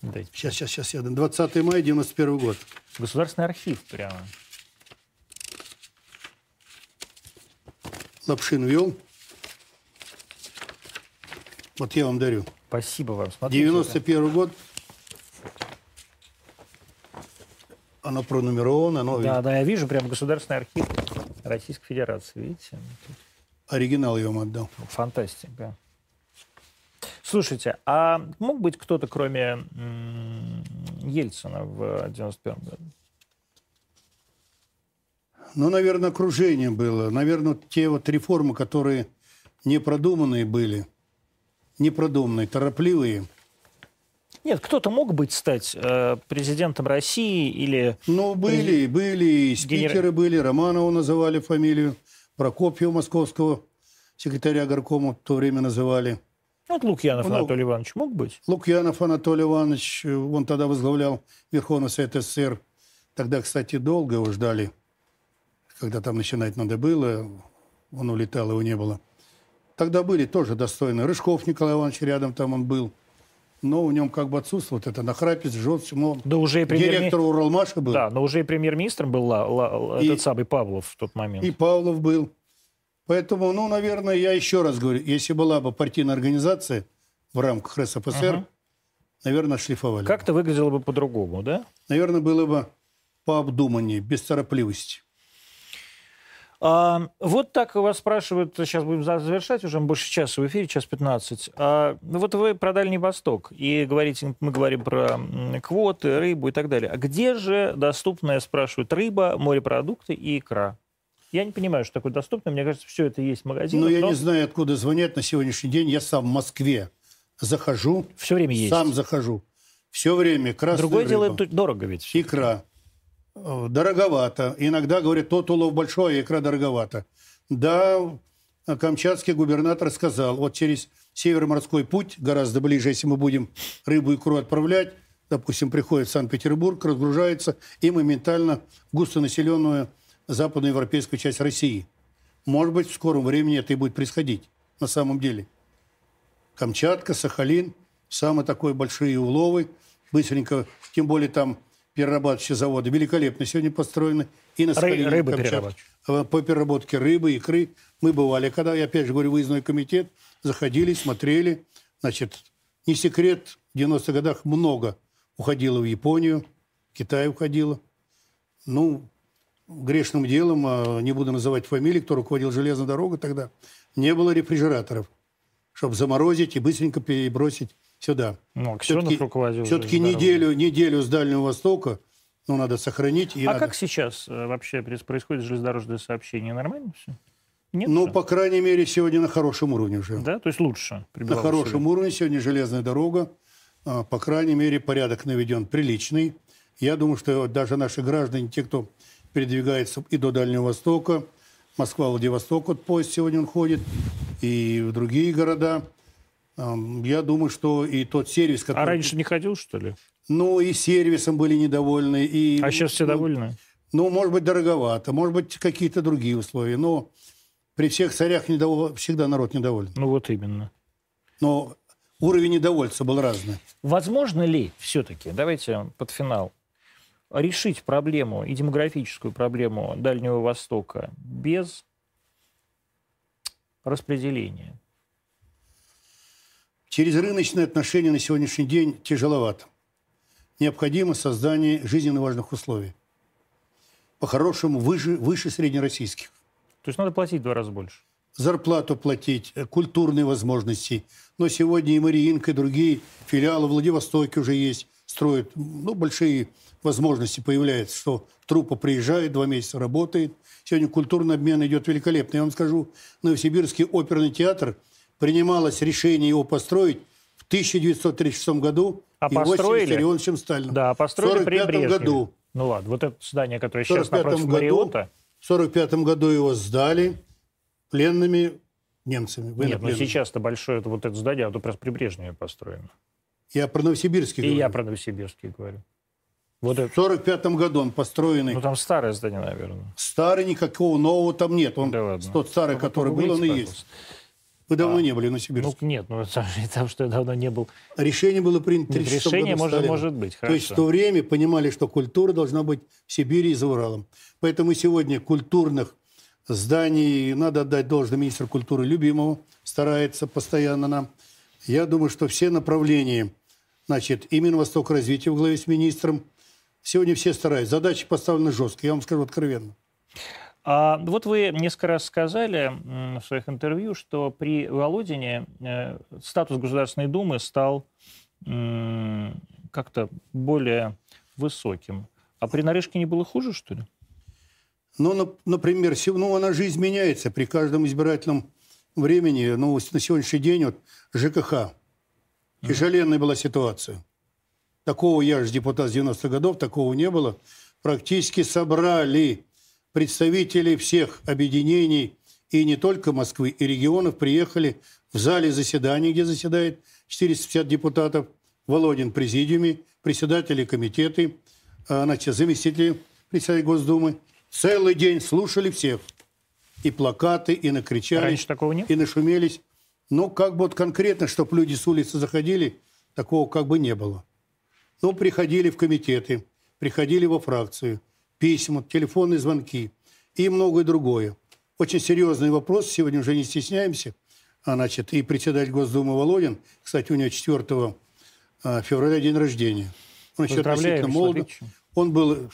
Дайте. Сейчас, сейчас, сейчас, я 20 мая, 91 год. Государственный архив прямо. Лапшин вел. Вот я вам дарю. Спасибо вам. Смотрите, 91 год. Оно пронумеровано, оно Да, да, я вижу прям Государственный архив Российской Федерации. Видите? Оригинал я вам отдал. Фантастика. Слушайте, а мог быть кто-то, кроме Ельцина в 91 году? Ну, наверное, окружение было. Наверное, те вот реформы, которые непродуманные были, непродуманные, торопливые. Нет, кто-то мог быть стать э, президентом России или... Ну, были, были, спикеры были, Романова называли фамилию, Прокопьева московского секретаря горкома в то время называли. Ну, Вот Лукьянов Ну, Анатолий Иванович мог быть? Лукьянов Анатолий Иванович, э, он тогда возглавлял Верховный Совет СССР. Тогда, кстати, долго его ждали. Когда там начинать надо было, он улетал, его не было. Тогда были тоже достойные. Рыжков Николай Иванович рядом там он был. Но в нем как бы отсутствует это нахрапец, жжет, но Да уже и премьер... директор Уралмаша был. Да, но уже и премьер-министром был Ла- Ла- И- этот самый Павлов в тот момент. И Павлов был. Поэтому, ну, наверное, я еще раз говорю, если была бы партийная организация в рамках РСФСР, Ага. наверное, шлифовали. Как-то выглядело бы по-другому, да? Наверное, было бы по обдуманнее, без торопливости. А, вот так вас спрашивают, сейчас будем за- завершать, уже больше часа в эфире, час 15. А, ну вот вы про Дальний Восток, и говорите, мы говорим про квоты, рыбу и так далее. А где же доступная, спрашивают, рыба, морепродукты и икра? Я не понимаю, что такое доступно. Мне кажется, все это есть в магазинах, Но Ну, я но не знаю, откуда звонят на сегодняшний день. Я сам в Москве захожу, все время есть. сам захожу. Все время красная Другое дело, рыба, это дорого ведь. икра. Э, Дороговато. Иногда говорят, тот улов большой, а икра дороговато. Да, камчатский губернатор сказал, вот через Североморской путь, гораздо ближе, если мы будем рыбу и икру отправлять, допустим, приходит в Санкт-Петербург, разгружается и моментально густонаселенную западноевропейскую часть России. Может быть, в скором времени это и будет происходить на самом деле. Камчатка, Сахалин, самые такой большие уловы, быстренько, тем более там перерабатывающие заводы великолепно сегодня построены. И на Сахалине, рыбы. Э, По переработке рыбы, икры. Мы бывали, когда, я опять же говорю, выездной комитет, заходили, смотрели. Значит, не секрет, в 90-х годах много уходила в Японию, Китай уходила. Ну, грешным делом, а, не буду называть фамилии, кто руководил железной дорогой тогда, не было рефрижераторов, чтобы заморозить и быстренько перебросить сюда. Ну, Аксенов все-таки, руководил. Все-таки неделю, неделю с Дальнего Востока ну, надо сохранить. И а надо... как сейчас э, вообще происходит железнодорожное сообщение? Нормально все? Нет, ну, что? по крайней мере, сегодня на хорошем уровне уже. Да, то есть лучше. На хорошем себе. уровне сегодня железная дорога. А, по крайней мере, порядок наведен приличный. Я думаю, что даже наши граждане, те, кто передвигается и до Дальнего Востока, Москва, Владивосток, вот поезд сегодня он ходит, и в другие города. Я думаю, что и тот сервис, который... А раньше не ходил, что ли? Ну, и сервисом были недовольны. И, а сейчас все ну, довольны? Ну, может быть, дороговато, может быть, какие-то другие условия. Но при всех царях недов... всегда народ недоволен. Ну, вот именно. Но уровень недовольства был разный. Возможно ли все-таки, давайте под финал, решить проблему и демографическую проблему Дальнего Востока без распределения? Через рыночные отношения на сегодняшний день тяжеловато. Необходимо создание жизненно важных условий. По-хорошему, выше, выше среднероссийских. То есть надо платить в два раза больше? Зарплату платить, э, культурные возможности. Но сегодня и Мариинка, и другие филиалы в Владивостоке уже есть, строят. Ну, большие возможности появляются, что труппа приезжает, два месяца работает. Сегодня культурный обмен идет великолепно. Я вам скажу, Новосибирский оперный театр принималось решение его построить в 1936 году а и построили? Леоновичем Сталином. Да, построили в 1945 году. Ну ладно, вот это здание, которое сейчас напротив году, Мариота. В 1945 году его сдали пленными немцами. Нет, но сейчас-то большое это, вот это здание, оно просто при Брежневе построено. Я про Новосибирский И говорю. я про Новосибирский говорю. Вот в 45 году он построенный. Ну, там старое здание, наверное. Старый, никакого нового там нет. Он, да ладно. Тот старый, ну, который был, он и есть. Вы давно а, не были в Новосибирске? Ну, нет, ну, там, что я давно не был. Решение было принято в Решение может, Сталина. может быть, хорошо. То есть в то время понимали, что культура должна быть в Сибири и за Уралом. Поэтому сегодня культурных зданий, надо отдать должное министру культуры любимому, старается постоянно нам. Я думаю, что все направления, значит, именно Восток развития в главе с министром, сегодня все стараются. Задачи поставлены жестко, я вам скажу откровенно. А вот вы несколько раз сказали в своих интервью, что при Володине э, статус Государственной Думы стал как-то более высоким. А при Нарышкине было хуже, что ли? Ну, например, ну, она жизнь меняется при каждом избирательном времени. Ну, на сегодняшний день вот ЖКХ. Тяжеленная была ситуация. Такого я же депутат с 90-х годов, такого не было. Практически собрали представители всех объединений и не только Москвы, и регионов приехали в зале заседаний, где заседает 450 депутатов, Володин президиуме, председатели комитеты, а, значит, заместители председателя Госдумы. Целый день слушали всех. И плакаты, и накричали. Раньше такого нет? И нашумелись. Но как бы вот конкретно, чтобы люди с улицы заходили, такого как бы не было. Ну, приходили в комитеты, приходили во фракцию – письма, телефонные звонки и многое другое. Очень серьезный вопрос, сегодня уже не стесняемся. А, значит, и председатель Госдумы Володин, кстати, у него 4 а, февраля день рождения. Он еще относительно молод. Он был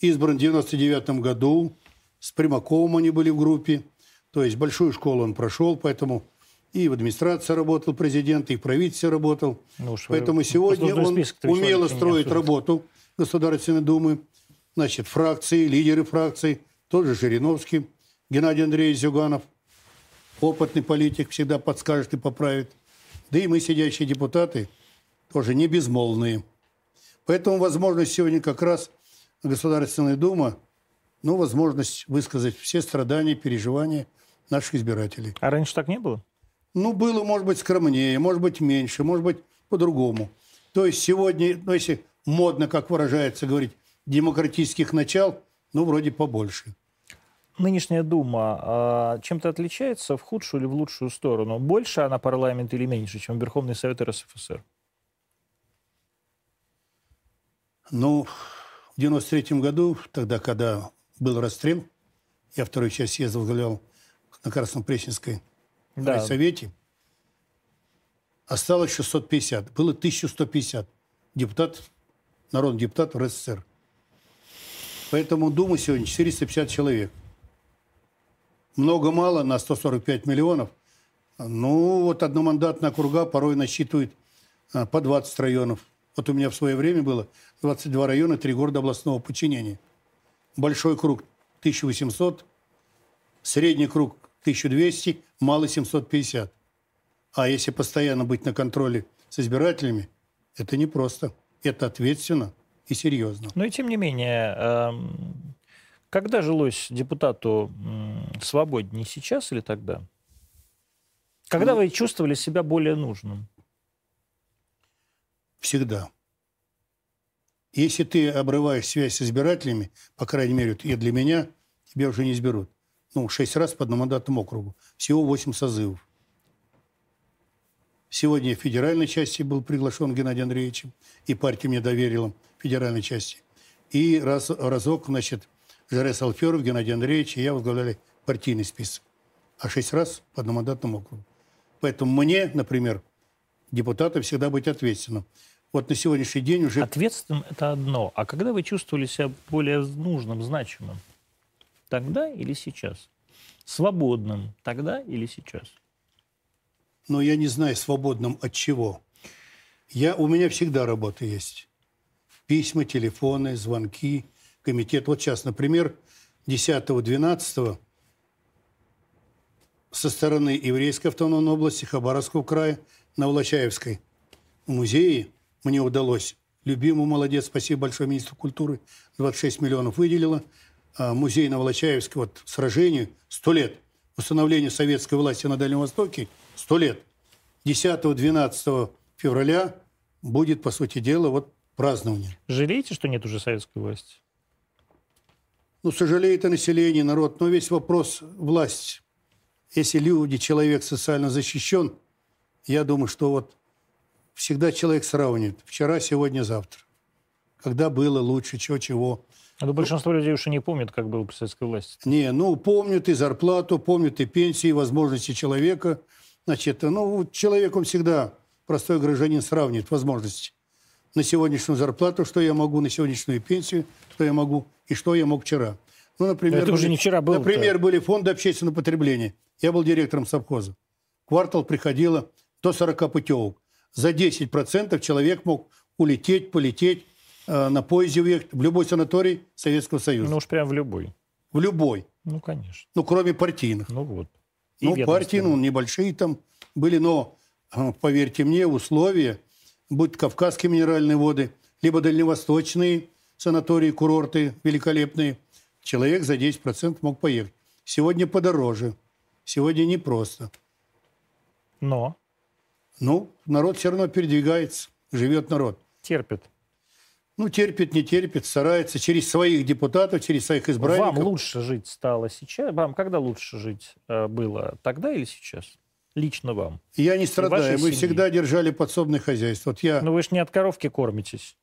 избран в 99 году, с Примаковым они были в группе. То есть большую школу он прошел, поэтому и в администрации работал президент, и в правительстве работал. Ну, Поэтому сегодня он умело строит работу Государственной Думы значит, фракции, лидеры фракций, тот же Жириновский, Геннадий Андреевич Зюганов, опытный политик, всегда подскажет и поправит. Да и мы, сидящие депутаты, тоже не безмолвные. Поэтому возможность сегодня как раз Государственная Дума, ну, возможность высказать все страдания, переживания наших избирателей. А раньше так не было? Ну, было, может быть, скромнее, может быть, меньше, может быть, по-другому. То есть сегодня, ну, если модно, как выражается, говорить, демократических начал, ну, вроде побольше. Нынешняя Дума а, чем-то отличается в худшую или в лучшую сторону? Больше она парламент или меньше, чем Верховный Совет РСФСР? Ну, в 93 году, тогда, когда был расстрел, я вторую часть съезда возглавлял на Краснопресненской да. совете, осталось 650. Было 1150 депутатов народных депутатов РСФСР. Поэтому Дума сегодня 450 человек. Много-мало на 145 миллионов. Ну, вот одномандатная округа порой насчитывает а, по 20 районов. Вот у меня в свое время было 22 района, 3 города областного подчинения. Большой круг 1800, средний круг 1200, малый 750. А если постоянно быть на контроле с избирателями, это непросто. Это ответственно и серьезно. Но и тем не менее, эм, когда жилось депутату свободнее, сейчас или тогда? Когда ну, вы чувствовали себя более нужным? Всегда. Если ты обрываешь связь с избирателями, по крайней мере, и для меня, тебя уже не изберут. Ну, шесть раз по одномандатному округу. Всего восемь созывов. Сегодня в федеральной части был приглашен Геннадий Андреевичем, и партия мне доверила федеральной части. И раз, разок, значит, Жарес Алферов, Геннадий Андреевич и я возглавляли партийный список. А шесть раз по одномандатному округу. Поэтому мне, например, депутатам всегда быть ответственным. Вот на сегодняшний день уже... Ответственным – это одно. А когда вы чувствовали себя более нужным, значимым? Тогда или сейчас? Свободным тогда или сейчас? но я не знаю, свободным от чего. Я, у меня всегда работа есть. Письма, телефоны, звонки, комитет. Вот сейчас, например, 10-12 со стороны Еврейской автономной области Хабаровского края на Волочаевской музее мне удалось. Любимый молодец, спасибо большое министру культуры, 26 миллионов выделила. А музей на Волочаевской, вот сражению, 100 лет установлению советской власти на Дальнем Востоке – сто лет. 10-12 февраля будет, по сути дела, вот празднование. Жалеете, что нет уже советской власти? Ну, сожалеет и население, народ. Но весь вопрос власти. Если люди, человек социально защищен, я думаю, что вот всегда человек сравнивает. Вчера, сегодня, завтра. Когда было лучше, чего, чего. А большинство людей уже не помнят, как было при советской власти. Не, ну, помнят и зарплату, помнят и пенсии, и возможности человека – Значит, ну, человек, он всегда, простой гражданин, сравнивает возможности на сегодняшнюю зарплату, что я могу, на сегодняшнюю пенсию, что я могу и что я мог вчера. Ну, например, это уже не вчера было. Например, были фонды общественного потребления. Я был директором совхоза. Квартал приходило до 40 путевок. За 10% человек мог улететь, полететь, э, на поезде уехать в любой санаторий Советского Союза. Ну уж прям в любой. В любой. Ну, конечно. Ну, кроме партийных. Ну вот. Ну, партии, ну, небольшие там были, но, а, поверьте мне, условия, будь Кавказские минеральные воды, либо дальневосточные санатории, курорты великолепные, человек за 10% мог поехать. Сегодня подороже. Сегодня непросто. Но? Ну, народ все равно передвигается, живет народ. Терпит. Ну, терпит, не терпит, старается через своих депутатов, через своих избранников. Вам лучше жить стало сейчас? Вам когда лучше жить э, было? Тогда или сейчас? Лично вам? Я не страдаю. Мы семьи. всегда держали подсобное хозяйство. Вот я... Но вы же не от коровки кормитесь.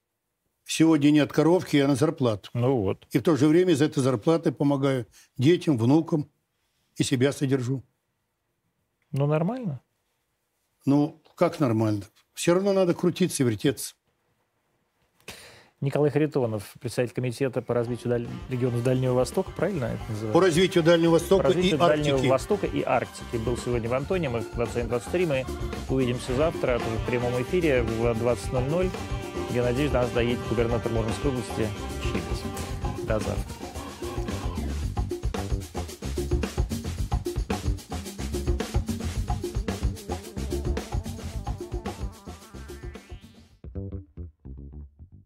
Сегодня не от коровки, а на зарплату. Ну вот. И в то же время за этой зарплатой помогаю детям, внукам и себя содержу. Ну, нормально. Ну, как нормально? Все равно надо крутиться, вертеться. Николай Харитонов, председатель комитета по развитию регионов Дальнего Востока, правильно это называется? По развитию Дальнего Востока по развитию и Дальнего Арктики. Востока и Арктики. Был сегодня в Антоне, мы в 21.23, мы увидимся завтра в прямом эфире в 20.00. Я надеюсь, нас доедет губернатор Мурманской области Чипес. До завтра.